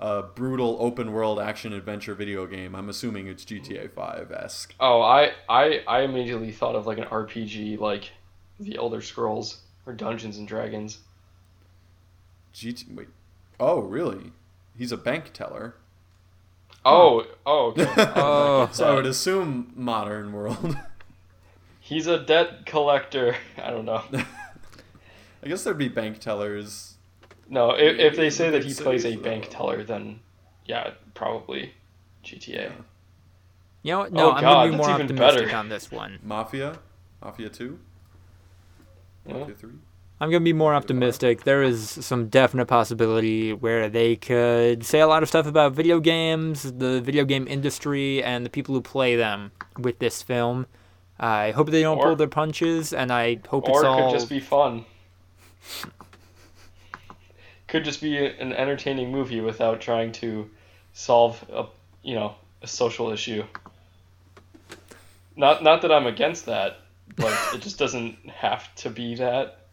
a brutal open world action adventure video game. I'm assuming it's GTA Five esque. Oh, I, I I immediately thought of like an RPG like The Elder Scrolls or Dungeons and Dragons. GT. Wait. Oh, really? He's a bank teller. Oh, oh, okay. Oh. So I would assume modern world. He's a debt collector. I don't know. I guess there'd be bank tellers. No, if, if they say that he plays a bank teller, then yeah, probably GTA. Yeah. You know what? No, Oh, I'm God, gonna be more optimistic better. on this one. Mafia, Mafia Two, Yeah. Mafia Three. I'm gonna be more optimistic. There is some definite possibility where they could say a lot of stuff about video games, the video game industry, and the people who play them with this film. I hope they don't Or- pull their punches, and I hope Or it's it all. could just be fun. Could just be an entertaining movie without trying to solve a you know a social issue. Not not that I'm against that, but it just doesn't have to be that.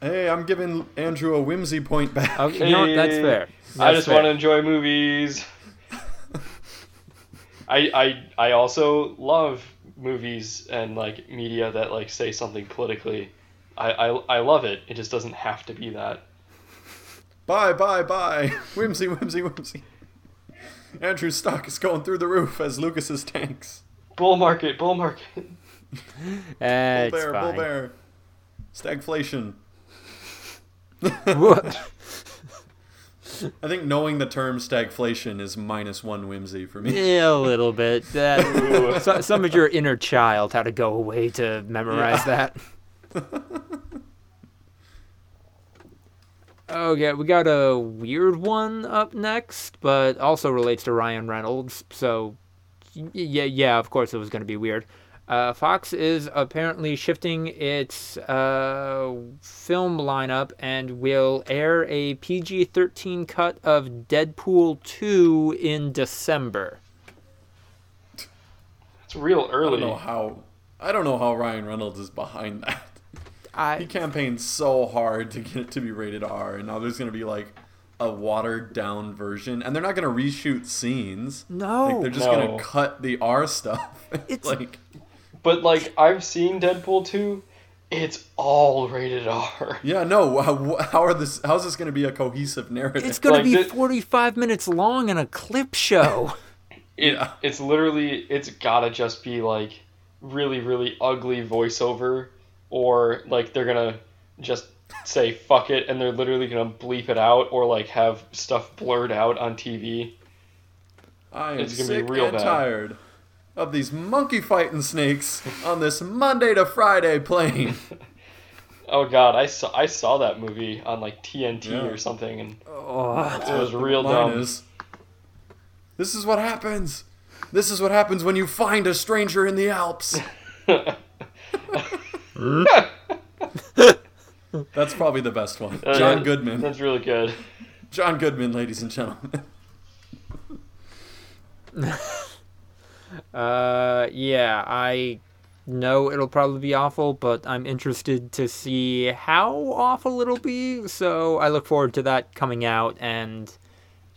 Hey, I'm giving Andrew a whimsy point back. Oh, you know? That's Hey, fair. I just fair. want to enjoy movies. I, I I also love movies and like media that like say something politically. I, I, I love it. It just doesn't have to be that. Bye, bye, bye. Whimsy, whimsy, whimsy. Andrew's stock is going through the roof as Lucas's tanks. Bull market, bull market. Eh, Bull it's bear, bull bear. Stagflation. What? I think knowing the term stagflation is minus one whimsy for me. yeah, a little bit. That so, some of your inner child had to go away to memorize that. Oh, okay, we got a weird one up next, but also relates to Ryan Reynolds. So, yeah, yeah, of course it was going to be weird. Uh, Fox is apparently shifting its uh, film lineup and will air a PG 13 cut of Deadpool 2 in December. It's real early. I early. don't know how. I don't know how Ryan Reynolds is behind that. He campaigned so hard to get it to be rated R, and now there's gonna be like a watered down version, and they're not gonna reshoot scenes. no, Like they're just No. gonna cut the R stuff. It's- like But like I've seen Deadpool 2, it's all rated R. yeah, no. How, how are this? How's this gonna be a cohesive narrative? it's going like to be thi- 45 minutes long in a clip show. It, Yeah. It's literally it's gotta just be like really really ugly voiceover, or like they're gonna just say fuck it and they're literally gonna bleep it out, or like have stuff blurred out on TV. I am it's gonna be sick real and bad. tired of these monkey fighting snakes on this Monday to Friday plane. Oh god, I saw I saw that movie on like TNT Yeah. or something, and Oh, it was real dumb. is, this is what happens. This is what happens when you find a stranger in the Alps. That's probably the best one. Uh, John Goodman. That's really good. John Goodman, ladies and gentlemen. Uh, yeah, I know it'll probably be awful, but I'm interested to see how awful it'll be. So I look forward to that coming out. And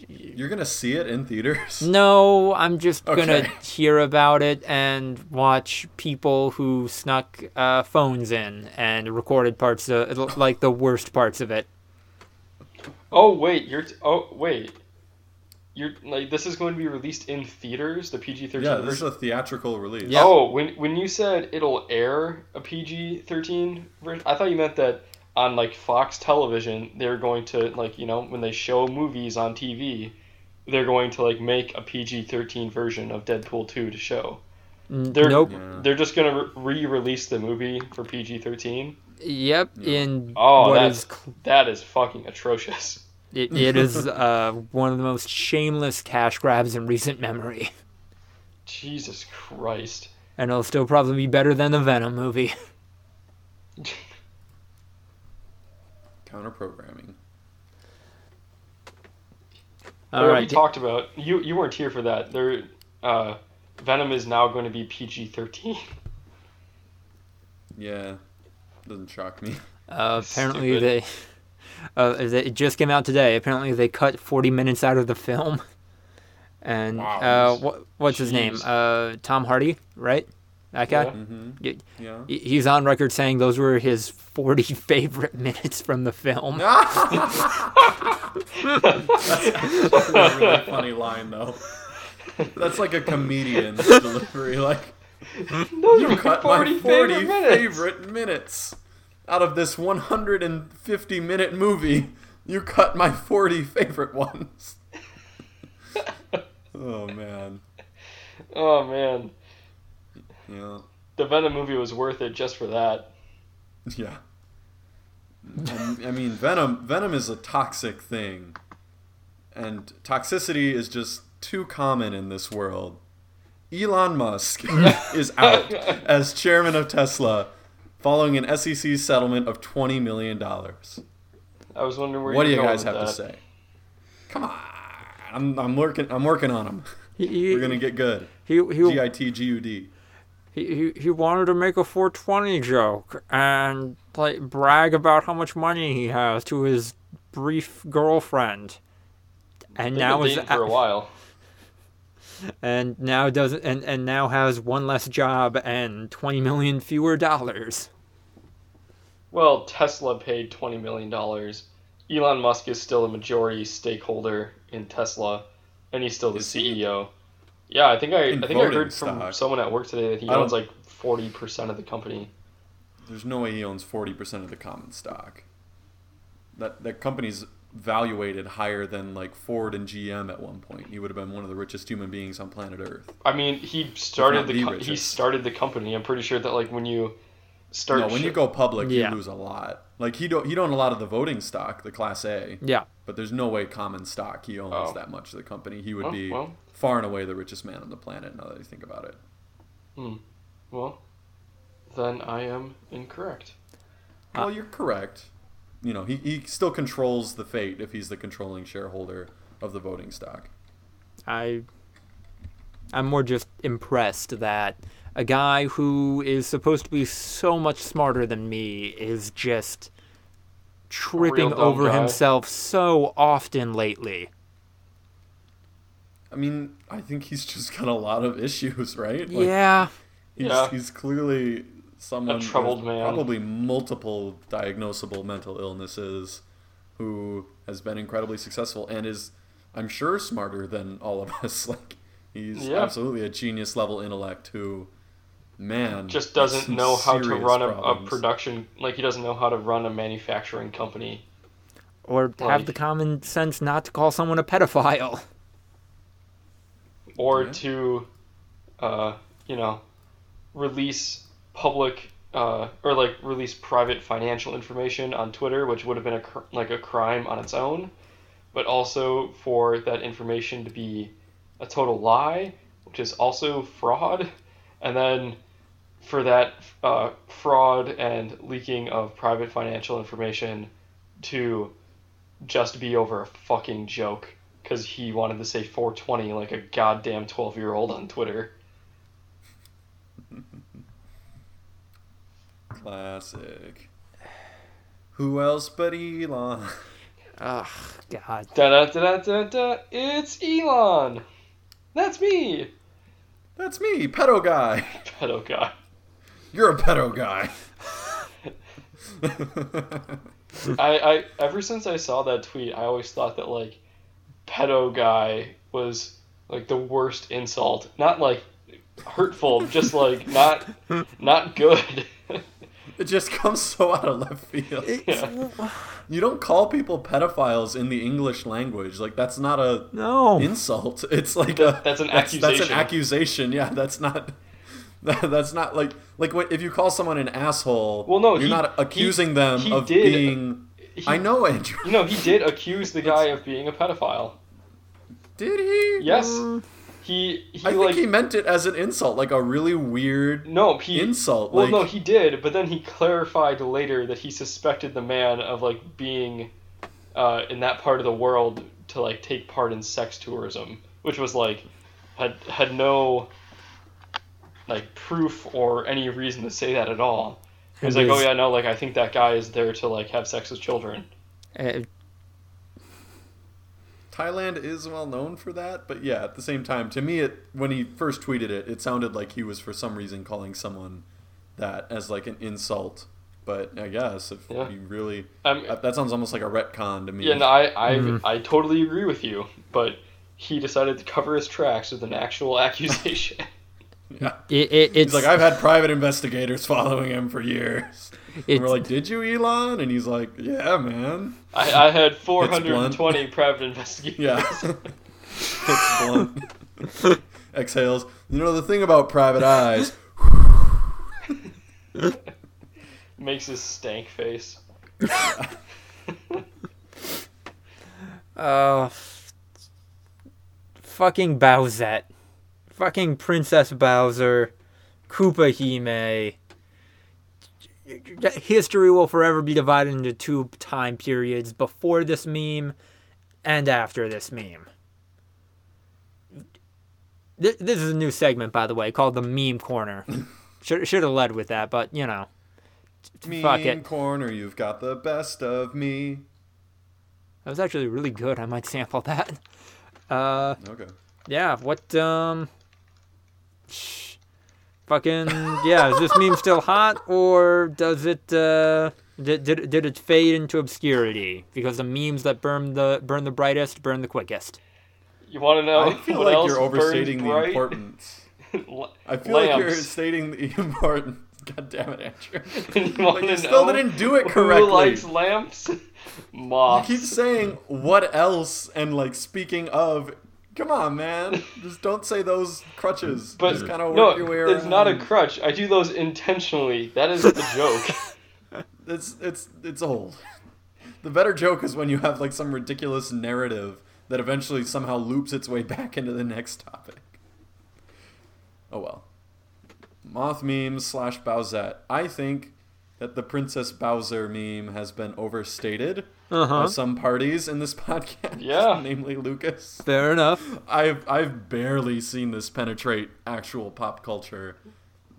You're gonna see it in theaters. no, I'm just gonna Okay. hear about it and watch people who snuck uh, phones in and recorded parts of like the worst parts of it. Oh wait, you're t- oh wait, you're like this is going to be released in theaters, the PG thirteen Yeah, version. this is a theatrical release. Yeah. Oh, when when you said it'll air a PG thirteen version, I thought you meant that on like Fox Television they're going to like you know when they show movies on TV, they're going to like make a PG thirteen version of Deadpool two to show. Mm, they're nope. Yeah. they're just gonna re release the movie for PG thirteen. Yep. Yeah. In Oh, what that's is cl- that is fucking atrocious. It, it is uh, one of the most shameless cash grabs in recent memory. Jesus Christ. And it'll still probably be better than the Venom movie. Counter programming. We All already right. talked about you. You weren't here for that. There, uh, Venom is now going to be PG thirteen. Yeah, doesn't shock me. Uh, apparently Stupid. they, uh, it just came out today. Apparently they cut 40 minutes out of the film. And Wow. uh, what, what's his name? Uh, Tom Hardy, right? That guy. Yeah. Mm-hmm. Yeah. He's on record saying those were his 40 favorite minutes from the film. That's a really funny line, though. That's like a comedian's delivery. Like, Those you are cut 40 my 40 favorite minutes. favorite minutes out of this 150 minute movie. You cut my 40 favorite ones. oh man. Oh man, Yeah. the Venom movie was worth it just for that. Yeah. I mean, Venom. Venom is a toxic thing, and toxicity is just too common in this world. Elon Musk is out as chairman of Tesla, following an SEC settlement of twenty million dollars. I was wondering where What do you're you going guys with have to say? Come on, I'm, I'm working. I'm working on him. He, he, We're gonna get good. he, he, G I T G U D. he, he, he wanted to make a 420 joke and like brag about how much money he has to his brief girlfriend. And now been is for a while. And now doesn't and, and now has one less job and 20 million fewer dollars. Well, Tesla paid twenty million dollars. Elon Musk is still a majority stakeholder in Tesla, and he's still the Is he? CEO. Yeah, I think I, In I think I voting heard from someone at work today that he owns like forty percent of the company. There's no way he owns forty percent of the common stock. that that company's valuated higher than like Ford and GM at one point. He would have been one of the richest human beings on planet Earth. I mean, he started the, the he started the company. I'm pretty sure that like when you start No, when you go public, Yeah. you lose a lot. Like he don't he don't a lot of the voting stock, the Class A. Yeah. But there's no way common stock he owns Oh. that much of the company. He would Oh, be well. far and away the richest man on the planet. Now that you think about it. Hmm. well, then I am incorrect. Uh, Well, you're correct. You know, he, he still controls the fate if he's the controlling shareholder of the voting stock. I I'm more just impressed that a guy who is supposed to be so much smarter than me is just tripping over guy. himself so often lately. I mean, I think he's just got a lot of issues, right? Like, yeah. He's, Yeah. he's clearly someone with troubled man. probably multiple diagnosable mental illnesses who has been incredibly successful and is I'm sure smarter than all of us like he's Yeah. absolutely a genius level intellect who man Just doesn't know how to run a, a production. Like he doesn't know how to run a manufacturing company. Or have the common sense not to call someone a pedophile. or Yeah. to, uh, you know, release public uh, or like release private financial information on Twitter, which would have been a cr- like a crime on its own, but also for that information to be a total lie, which is also fraud, and then for that uh, fraud and leaking of private financial information to just be over a fucking joke because he wanted to say 420 like a goddamn 12 year old on Twitter. Classic who else but Elon Ugh, God. Da da da da da da. It's Elon. That's me, that's me pedo guy pedo guy. you're a pedo guy I, I ever since I saw that tweet, I always thought that like pedo guy was like the worst insult. Not like hurtful, just like not not good. It just comes so out of left field Yeah. You don't call people pedophiles in the English language. Like that's not a No. insult. It's like a That's an accusation. That's an accusation. accusation. Yeah, that's not. That, that's not like like when, if you call someone an asshole. Well, no, you're he- not accusing he- them he of did- being. He- I know, Andrew. You know, he did accuse the guy of being a pedophile. Did he? Yes. Mm. He he I think like he meant it as an insult, like a really weird no he insult. Well, like, no, he did, but then he clarified later that he suspected the man of like being uh, in that part of the world to like take part in sex tourism, which was like had had no like proof or any reason to say that at all. He was And like, "Oh yeah, no, like I think that guy is there to like have sex with children." Uh, Thailand is well known for that, but yeah, at the same time, to me, it when he first tweeted it, it sounded like he was for some reason calling someone that as like an insult. But I guess if Yeah. you really, Um, that, that sounds almost like a retcon to me. yeah, no, I I, Mhm. I totally agree with you, but he decided to cover his tracks with an actual accusation. Yeah. it, it, it's He's like, I've had private investigators following him for years. And we're like, did you, Elon? And he's like, yeah, man. I, I had 420 private investigators. Yeah. it's blunt. Exhales. You know the thing about private eyes. Makes his stank face. uh, fucking Bowsette, fucking Princess Bowser, Koopa Hime. History will forever be divided into two time periods: before this meme and after this meme. Th- This is a new segment, by the way, called the Meme Corner. Should should have led with that, but you know, Mean fuck it. corner, you've got the best of me. That was actually really good. I might sample that. Uh, Okay. yeah. What? Um. sh- Fucking yeah. Is this meme still hot, or does it? Uh, did, did did it fade into obscurity? Because the memes that burn the burn the brightest burn the quickest. You want to know I feel what like you're overstating burns the importance. L- I feel like you're stating the importance. God damn it, Andrew. You But you still know didn't do it correctly Who correctly. likes lamps? You keep saying what else and like speaking of. Come on, man. Just don't say those crutches. But Just kind of no, your way around. it's not a crutch. I do those intentionally. That is the joke. It's it's it's old. The better joke is when you have like some ridiculous narrative that eventually somehow loops its way back into the next topic. Oh well. Moth memes slash Bowsette. I think that the Princess Bowser meme has been overstated Uh-huh. by some parties in this podcast. Yeah. namely Lucas. Fair enough. I've I've barely seen this penetrate actual pop culture.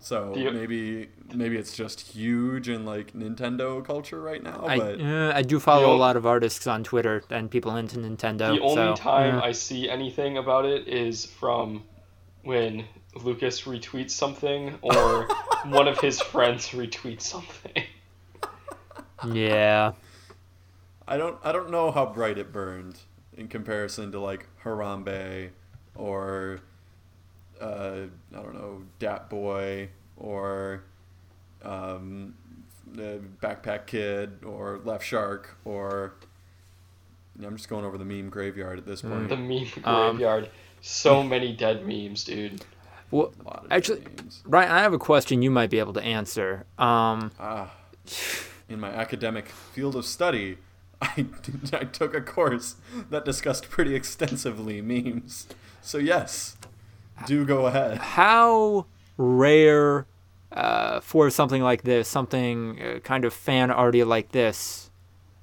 So you- maybe maybe it's just huge in like Nintendo culture right now. I, But uh, I do follow The a o- lot of artists on Twitter and people into Nintendo. The only so, time yeah. I see anything about it is from when Lucas retweets something or one of his friends retweets something. yeah. I don't I don't know how bright it burned in comparison to like Harambe or uh, I don't know Dat Boi or um, the Backpack Kid or Left Shark or I'm just going over the meme graveyard at this point. The meme Um, graveyard. So many dead memes, dude. Well, A lot of actually, memes. Ryan, I have a question you might be able to answer. Um, Ah, in my academic field of study, I, I took a course that discussed pretty extensively memes. So, yes, do go ahead. how rare uh, for something like this, something uh, kind of fan arty like this,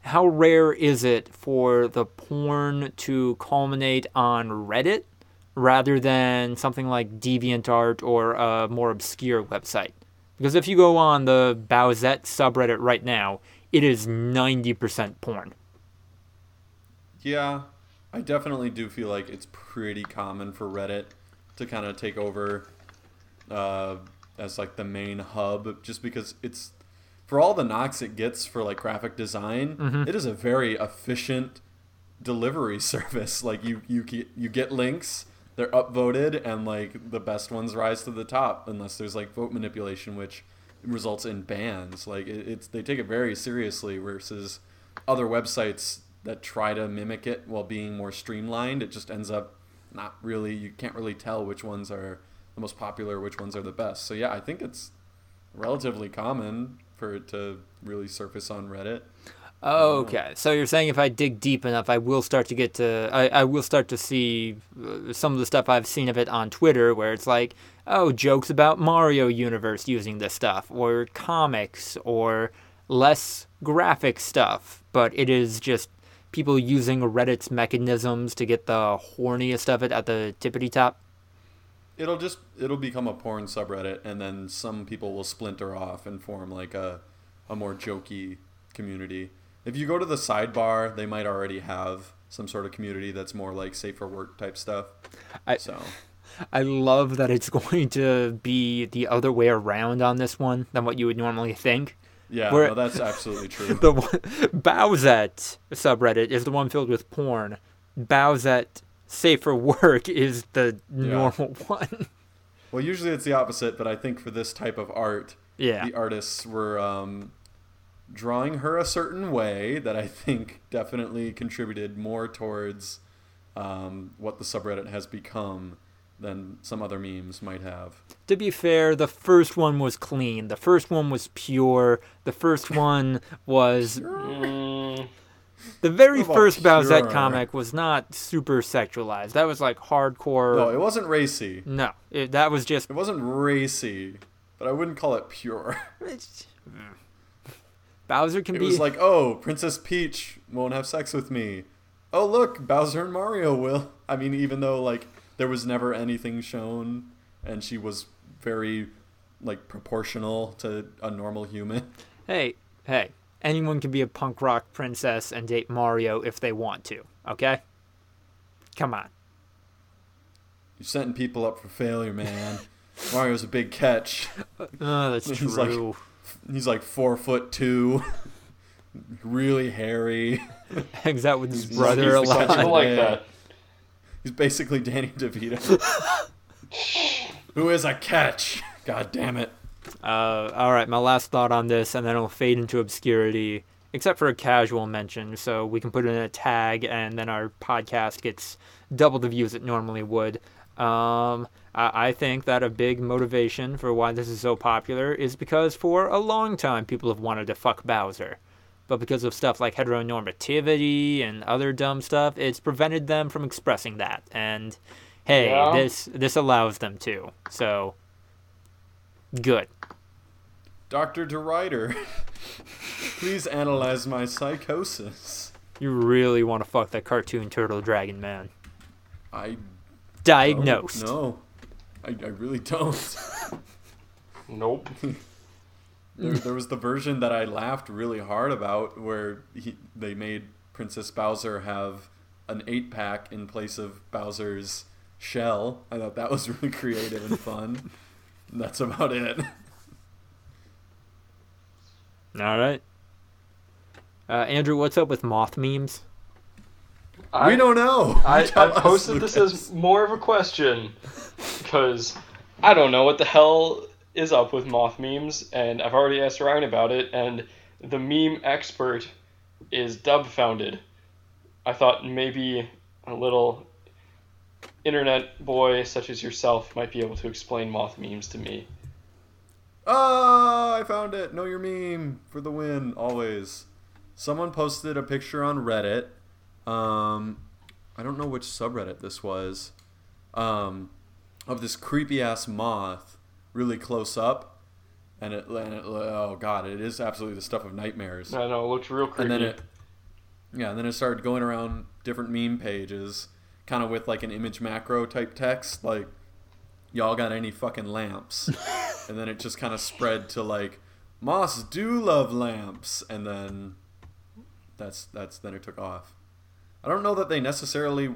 how rare is it for the porn to culminate on Reddit rather than something like DeviantArt or a more obscure website? Because if you go on the Bowsette subreddit right now, it is 90% porn. Yeah, I definitely do feel like it's pretty common for Reddit to kind of take over uh, as like the main hub, just because it's for all the knocks it gets for like graphic design, it is a very efficient delivery service. Like you you you get links, they're upvoted, and like the best ones rise to the top, unless there's like vote manipulation, which results in bans. Like it, it's they take it very seriously versus other websites that try to mimic it while being more streamlined. It just ends up not really. You can't really tell which ones are the most popular, which ones are the best. So yeah, I think it's relatively common for it to really surface on Reddit. Okay, so you're saying if I dig deep enough, I will start to get to, I, I will start to see uh, some of the stuff I've seen of it on Twitter, where it's like, oh, jokes about Mario Universe using this stuff, or comics, or less graphic stuff, but it is just people using Reddit's mechanisms to get the horniest of it at the tippity top. It'll just it'll become a porn subreddit, and then some people will splinter off and form like a a more jokey community. If you go to the sidebar, they might already have some sort of community that's more like safer work type stuff. I- so I love that it's going to be the other way around on this one than what you would normally think. yeah, We're- no, that's absolutely true. the one, Bowsette subreddit is the one filled with porn. Bowsette Safe for Work is the normal one. well, usually it's the opposite, but I think for this type of art, yeah. the artists were um, drawing her a certain way that I think definitely contributed more towards um, what the subreddit has become than some other memes might have. To be fair, the first one was clean. The first one was pure. The first one was Mm, the very first Bowsette pure? comic was not super sexualized. That was like hardcore. No, it wasn't racy. No, it, that was just It wasn't racy, but I wouldn't call it pure. Bowser can It be was like, oh, Princess Peach won't have sex with me. Oh, look, Bowser and Mario will. I mean, even though, like, there was never anything shown, and she was very, like, proportional to a normal human. hey, hey, anyone can be a punk rock princess and date Mario if they want to, okay? Come on. You're setting people up for failure, man. Mario's a big catch. Oh, that's He's like- true. He's like four foot two, really hairy. Hangs out with his He's- brother he's a lot. like that. He's basically Danny DeVito. Who is a catch? God damn it. Uh, all right, my last thought on this, and then it'll fade into obscurity, except for a casual mention. So we can put it in a tag, and then our podcast gets double the views it normally would. Um, I, I think that a big motivation for why this is so popular is because for a long time people have wanted to fuck Bowser. But because of stuff like heteronormativity and other dumb stuff, it's prevented them from expressing that. And hey, Yeah. this this allows them to. So good. Dr. DeRider, please analyze my psychosis. You really want to fuck that cartoon turtle dragon man. I Diagnosed. No, I, I really don't. Nope. there, there was the version that I laughed really hard about where he, they made Princess Bowser have an eight pack in place of Bowser's shell. I thought that was really creative and fun. That's about it. All right. Uh, Andrew, what's up with moth memes? I, we don't know. I, I posted this as more of a question because I don't know what the hell is up with moth memes, and I've already asked Ryan about it, and the meme expert is dumbfounded. I thought maybe a little internet boy such as yourself might be able to explain moth memes to me. Oh, I found it. Know your meme for the win, always. Someone posted a picture on Reddit. Um, I don't know which subreddit this was. Um, of this creepy ass moth, really close up, and it, and it, oh god, it is absolutely the stuff of nightmares. I know it looks real creepy. And then it, yeah, and then it started going around different meme pages, kind of with like an image macro type text, like, y'all got any fucking lamps? and then it just kind of spread to like, moths do love lamps, and then that's that's then it took off. I don't know that they necessarily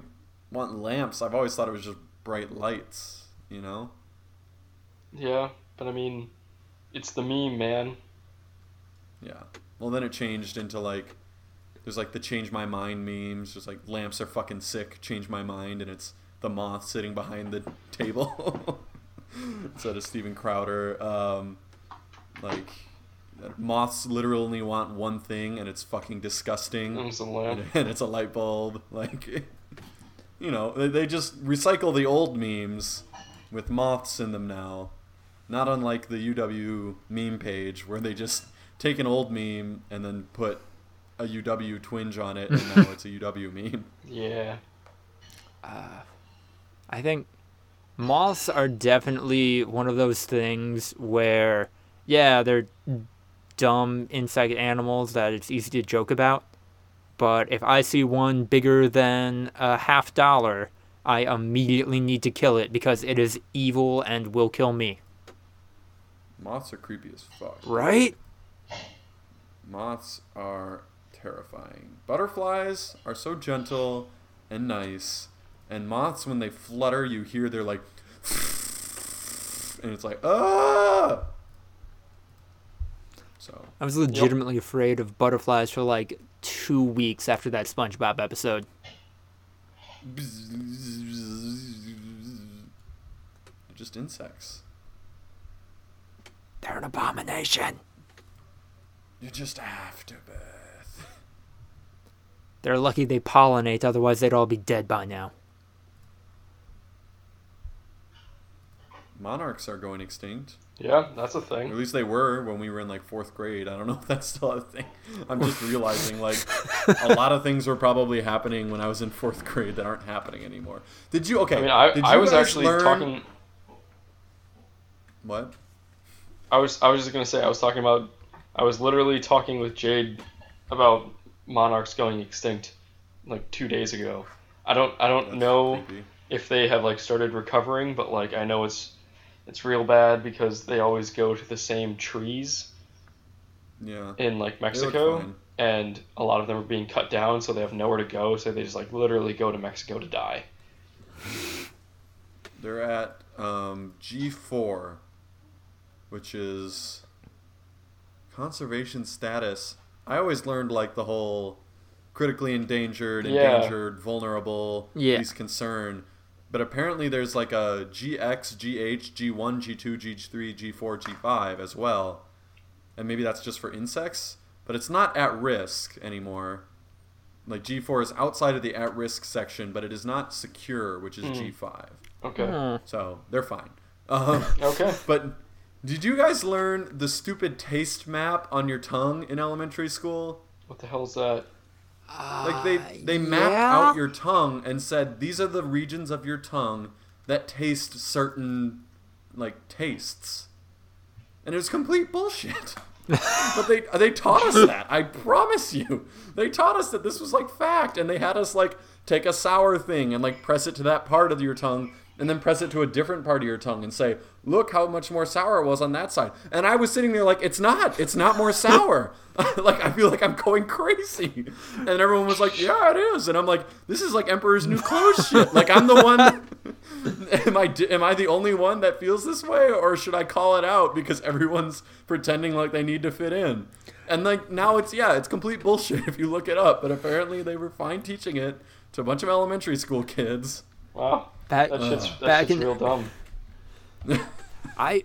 want lamps. I've always thought it was just bright lights, you know. yeah, but I mean, it's the meme, man. Yeah. Well, then it changed into like, there's like the change my mind memes. Just like lamps are fucking sick. Change my mind, and it's the moth sitting behind the table instead of Steven Crowder. Um, like moths literally want one thing, and it's fucking disgusting. It's a lamp. and it's a light bulb. Like, you know, they, they just recycle the old memes with moths in them now. Not unlike the UW meme page, where they just take an old meme and then put a UW twinge on it, and now it's a UW meme. Yeah. Uh, I think moths are definitely one of those things where, yeah, they're dumb insect animals that it's easy to joke about. But if I see one bigger than a half dollar, I immediately need to kill it because it is evil and will kill me. Moths are creepy as fuck. Right? Moths are terrifying. Butterflies are so gentle and nice, and moths, when they flutter, you hear they're like, and it's like, ah. So I was legitimately afraid of butterflies for like two weeks after that SpongeBob episode. just insects. They're an abomination. You just have to Beth. They're lucky they pollinate, otherwise they'd all be dead by now. Monarchs are going extinct. Yeah, that's a Or thing. at least they were when we were in like fourth grade. I don't know if that's still a thing. I'm just realizing like a lot of things were probably happening when I was in fourth grade that aren't happening anymore. Did you? Okay. I mean, I, did I was actually learn- talking. What? I was I was just gonna say I was talking about. I was literally talking with Jade about monarchs going extinct, like two days ago. I don't I don't That's know creepy. if they have like started recovering, but like I know it's it's real bad because they always go to the same trees Yeah. in like Mexico, and a lot of them are being cut down, so they have nowhere to go, so they just like literally go to Mexico to die. They're at um, G4, which is conservation status. I always learned like the whole critically endangered, Yeah. endangered, vulnerable, Yeah. least concern. But apparently there's like a GX, GH, G1, G2, G3, G4, G5 as well. And maybe that's just for insects, but it's not at risk anymore. Like G4 is outside of the at risk section, but it is not secure, which is G5. Okay. Hmm. So they're fine. Um, Okay. but did you guys learn the stupid taste map on your tongue in elementary school? What the hell's that? Like they uh, they mapped yeah. out your tongue and said these are the regions of your tongue that taste certain like tastes. And it was complete bullshit. but they they taught us that. I promise you. They taught us that this was like fact and they had us like take a sour thing and like press it to that part of your tongue and then press it to a different part of your tongue and say, "Look how much more sour it was on that side." And I was sitting there like, "It's not. It's not more sour." like I feel like I'm going crazy. And everyone was like, "Yeah, it is." And I'm like, "This is like Emperor's New Clothes shit." Like I'm the one am I am I the only one that feels this way or should I call it out because everyone's pretending like they need to fit in? And like now it's yeah, it's complete bullshit if you look it up, but apparently they were fine teaching it to a bunch of elementary school kids. Wow. Back, That shit's, back that shit's in- real dumb. I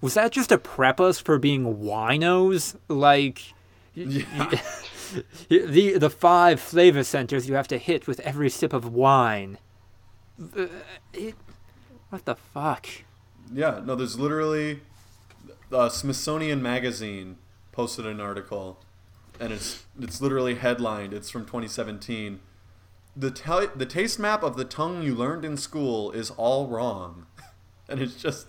was that just to prep us for being winos? Like Yeah. the the five flavor centers you have to hit with every sip of wine. Uh, it- what the fuck? Yeah, no, there's literally the Smithsonian Magazine posted an article, and it's it's literally headlined. It's from 2017. The ta- the taste map of the tongue you learned in school is all wrong, and it's just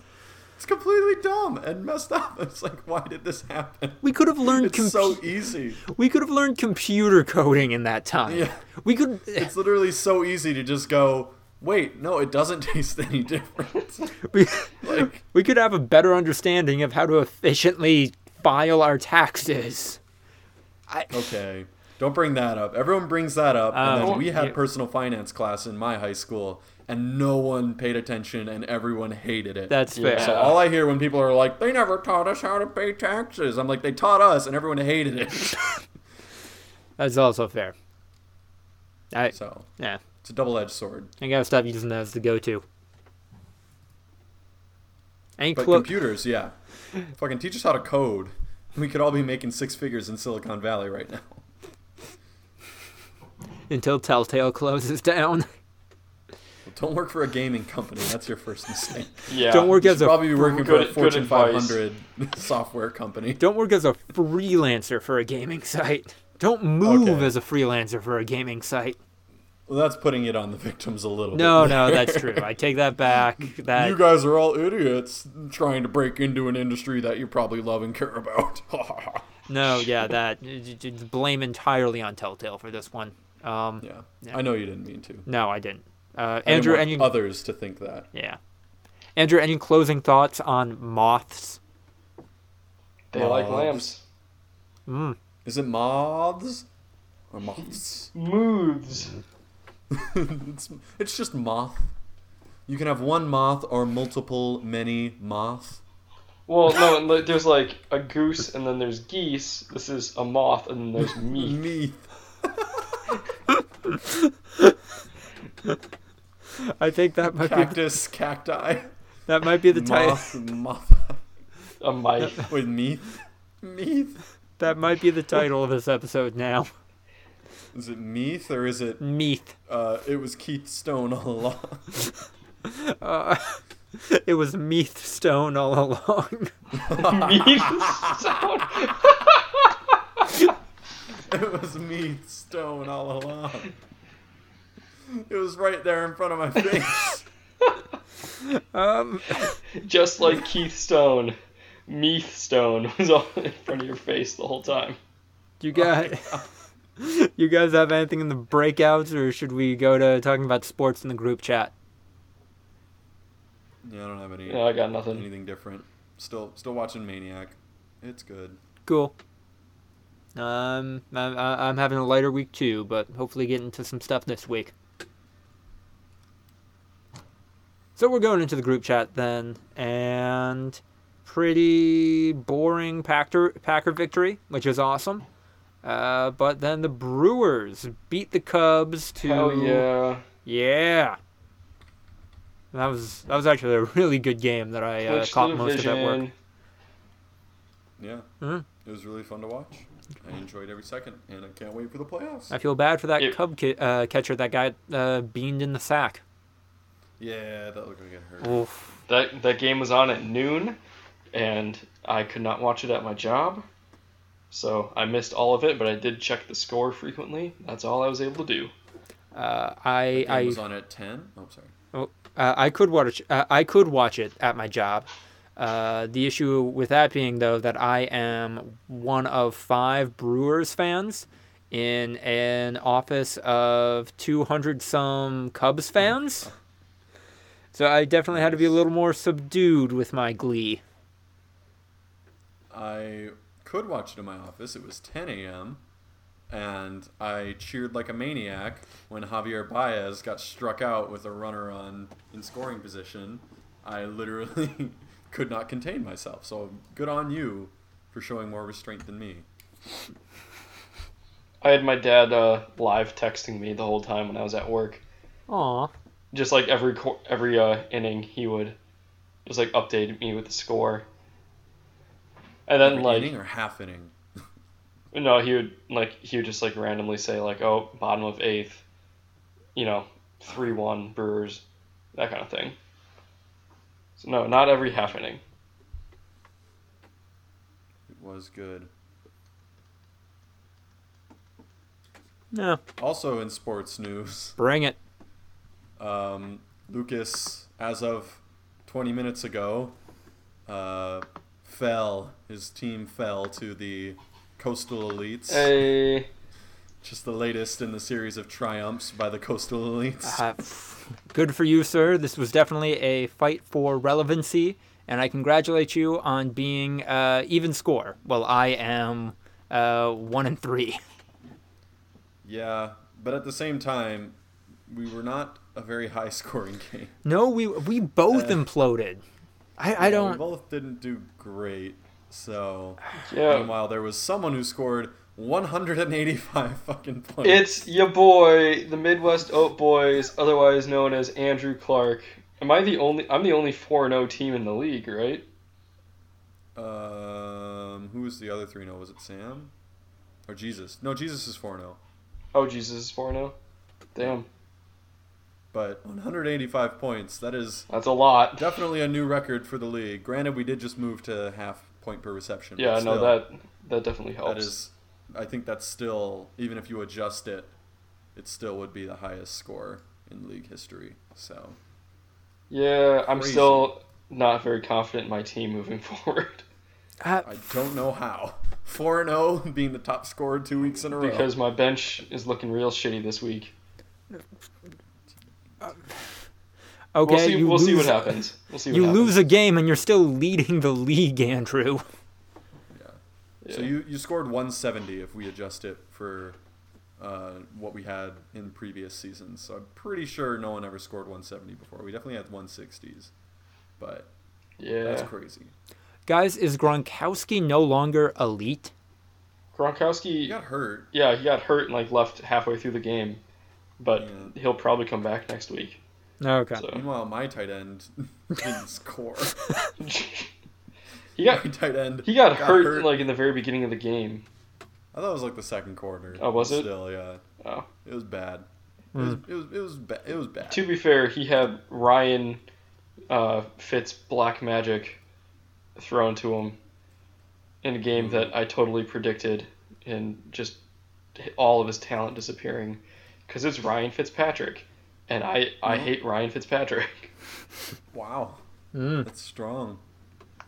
it's completely dumb and messed up. It's like, why did this happen? We could have learned It's compu- so easy. we could have learned computer coding in that time. Yeah. We could It's literally so easy to just go. Wait, no, it doesn't taste any different. we, like, we could have a better understanding of how to efficiently file our taxes. I, Okay. Don't bring that up. Everyone brings that up. and Um, then we had yeah. personal finance class in my high school, and no one paid attention, and everyone hated it. that's Yeah. fair. so all I hear when people are like, "They never taught us how to pay taxes," I'm like, "They taught us, and everyone hated it." That's also fair. I so yeah. it's a double-edged sword. I gotta stop using that as the go-to. Ain't But clo- computers, yeah, fucking teach us how to code. We could all be making six figures in Silicon Valley right now. until Telltale closes down. Don't work for a gaming company. That's your first mistake. Yeah. Don't work as a probably be working for a Fortune 500 software company. Don't work as a freelancer for a gaming site. Don't move Okay. as a freelancer for a gaming site. Well, that's putting it on the victims a little No, bit. no, no, that's true. I take that back. That you guys are all idiots trying to break into an industry that you probably love and care about. no, yeah, that j- j- blame entirely on Telltale for this one. Um, yeah. Yeah. I know you didn't mean to. no, I didn't. Uh, Andrew, any others to think that. yeah, Andrew, any closing thoughts on moths? They like lambs. Mm. Is it moths or moths? Mooths. it's, it's just moth. You can have one moth or multiple many moth. Well, no, there's like a goose, and then there's geese. This is a moth, and then there's meat. Meath. I think that might be Cactus, cacti. that might be the title. Moth, moth. A mite. Wait, meath? Meath? That might be the title of this episode now. Is it Meath or is it Meath. uh it was Keith Stone all along? Uh, it was Meith Stone all along. meat sound. it was Meith Stone all along. It was right there in front of my face. Um, Just like Keith Stone, Meith Stone was all in front of your face the whole time. you guys, you guys have anything in the breakouts, or should we go to talking about sports in the group chat? Yeah, I don't have any Yeah, I got nothing. anything different. Still still watching Maniac. It's good. Cool. Um, I'm, I'm having a lighter week too, but hopefully get into some stuff this week. So we're going into the group chat then, and pretty boring Packer Packer victory, which is awesome. Uh, but then the Brewers beat the Cubs to Hell yeah. yeah That was that was actually a really good game that I uh, caught to the most of at work. Vision. Yeah, Mhm. it was really fun to watch. I enjoyed every second, and I can't wait for the playoffs. I feel bad for that It- Cub ki- uh, catcher that got uh, beamed in the sack. Yeah, that looked like it hurt. Oof. That that game was on at noon, and I could not watch it at my job, so I missed all of it. But I did check the score frequently. That's all I was able to do. Uh, I game I was on at ten. Oh, sorry. Oh, uh, I could watch. Uh, I could watch it at my job. Uh, the issue with that being though that I am one of five Brewers fans in an office of 200 some Cubs fans. So I definitely had to be a little more subdued with my glee. I could watch it in my office. It was 10 a.m. And I cheered like a maniac when Javier Baez got struck out with a runner on in scoring position. I literally could not contain myself. So good on you for showing more restraint than me. I had my dad uh, live texting me the whole time when I was at work. Aw. Just like every every uh, inning, he would just like update me with the score. And then Every like inning or half inning. no, he would like he would just like randomly say like oh bottom of eighth, you know, three one Brewers, that kind of thing. So no, not every half inning. It was good. No, Also in sports news, bring it. Um, Lucas, as of 20 minutes ago, uh, fell. His team fell to the Coastal Elites. Hey, Just the latest in the series of triumphs by the Coastal Elites. Uh, good for you, sir. This was definitely a fight for relevancy, and I congratulate you on being uh, even score. Well, I am uh, one and three. yeah, but at the same time, we were not a very high scoring game. No, we we both Uh, imploded. I, I don't. both didn't do great. So, yeah, meanwhile, there was someone who scored 185 fucking points. it's your boy, the Midwest Oat Boys, otherwise known as Andrew Clark. Am I the only? I'm the only four zero team in the league, right? Um, who was the other 3 0? Was it Sam? Or Jesus? No, Jesus is 4 0. Oh Jesus, is four zero. Damn, But 185 points, that is that's a lot. definitely a new record for the league. Granted, we did just move to half point per reception. Yeah, but no, that that definitely helps. That is, I think that's still, even if you adjust it, it still would be the highest score in league history. So, Yeah, I'm still not very confident in my team moving forward Uh, I don't know how. 4 0 being the top scorer two weeks in a row. because my bench is looking real shitty this week. Okay, we'll see. we'll lose, see what happens. We'll see. What You happens. lose a game and you're still leading the league, Andrew. So Yeah. you, you scored 170 if we adjust it for uh, what we had in previous seasons. So I'm pretty sure no one ever scored 170 before. We definitely had 160s, but Yeah. that's crazy. Guys, is Gronkowski no longer elite? He Gronkowski. got hurt. Yeah, he got hurt and like left halfway through the game, but Yeah. he'll probably come back next week. Okay. So Meanwhile, my tight end didn't score. he got my tight end he got, hurt, like in the very beginning of the game. I thought it was like the second quarter. Oh, was it? Still, yeah. Oh. It was bad. It Hmm. was it was it was, ba- it was bad. To be fair, he had Ryan uh, Fitz Black Magic thrown to him in a game that I totally predicted, and just all of his talent disappearing because it's Ryan Fitzpatrick, and I I Mhm. hate Ryan Fitzpatrick. Wow, Mm. that's strong.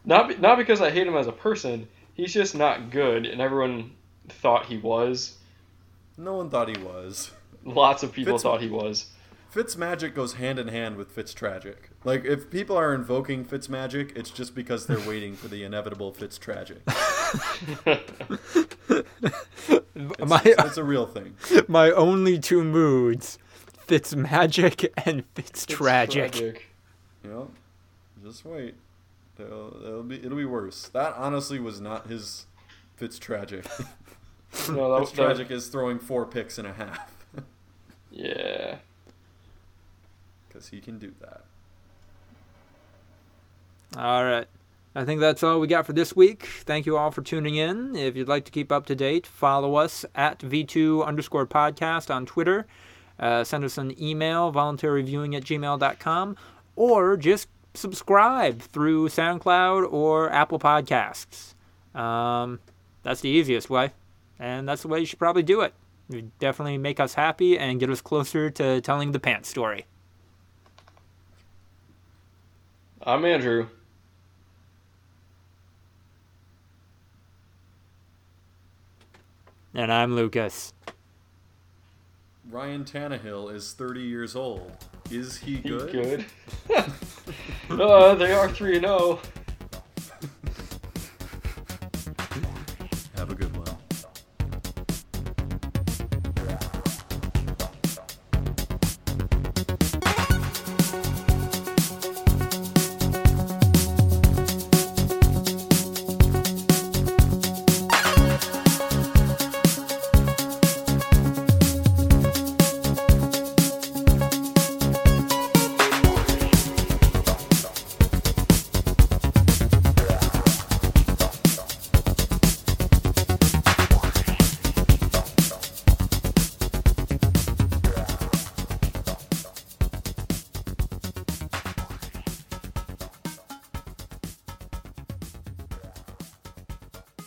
Not be, not because I hate him as a person. He's just not good, and everyone thought he was. No one thought he was. Lots of people Fitz- thought he was. Fitz magic goes hand in hand with Fitz tragic. Like if people are invoking Fitz magic, it's just because they're waiting for the inevitable Fitz tragic. It's, my it's a real thing. my only two moods, Fitz magic and Fitz tragic. tragic. You know, just wait. It'll, it'll be it'll be worse. That honestly was not his Fitz tragic. No, Fitz that, that, tragic is throwing four picks and a half yeah. Because he can do that. All right. I think that's all we got for this week. Thank you all for tuning in. If you'd like to keep up to date, follow us at V2 underscore podcast on Twitter. Uh, send us an email, voluntaryviewing at gmail.com, or just subscribe through SoundCloud or Apple Podcasts. Um, that's the easiest way, and that's the way you should probably do it. It would definitely make us happy and get us closer to telling the pants story. I'm Andrew. And I'm Lucas. Ryan Tannehill is 30 years old. Is he good? Good. uh, they are 3 0.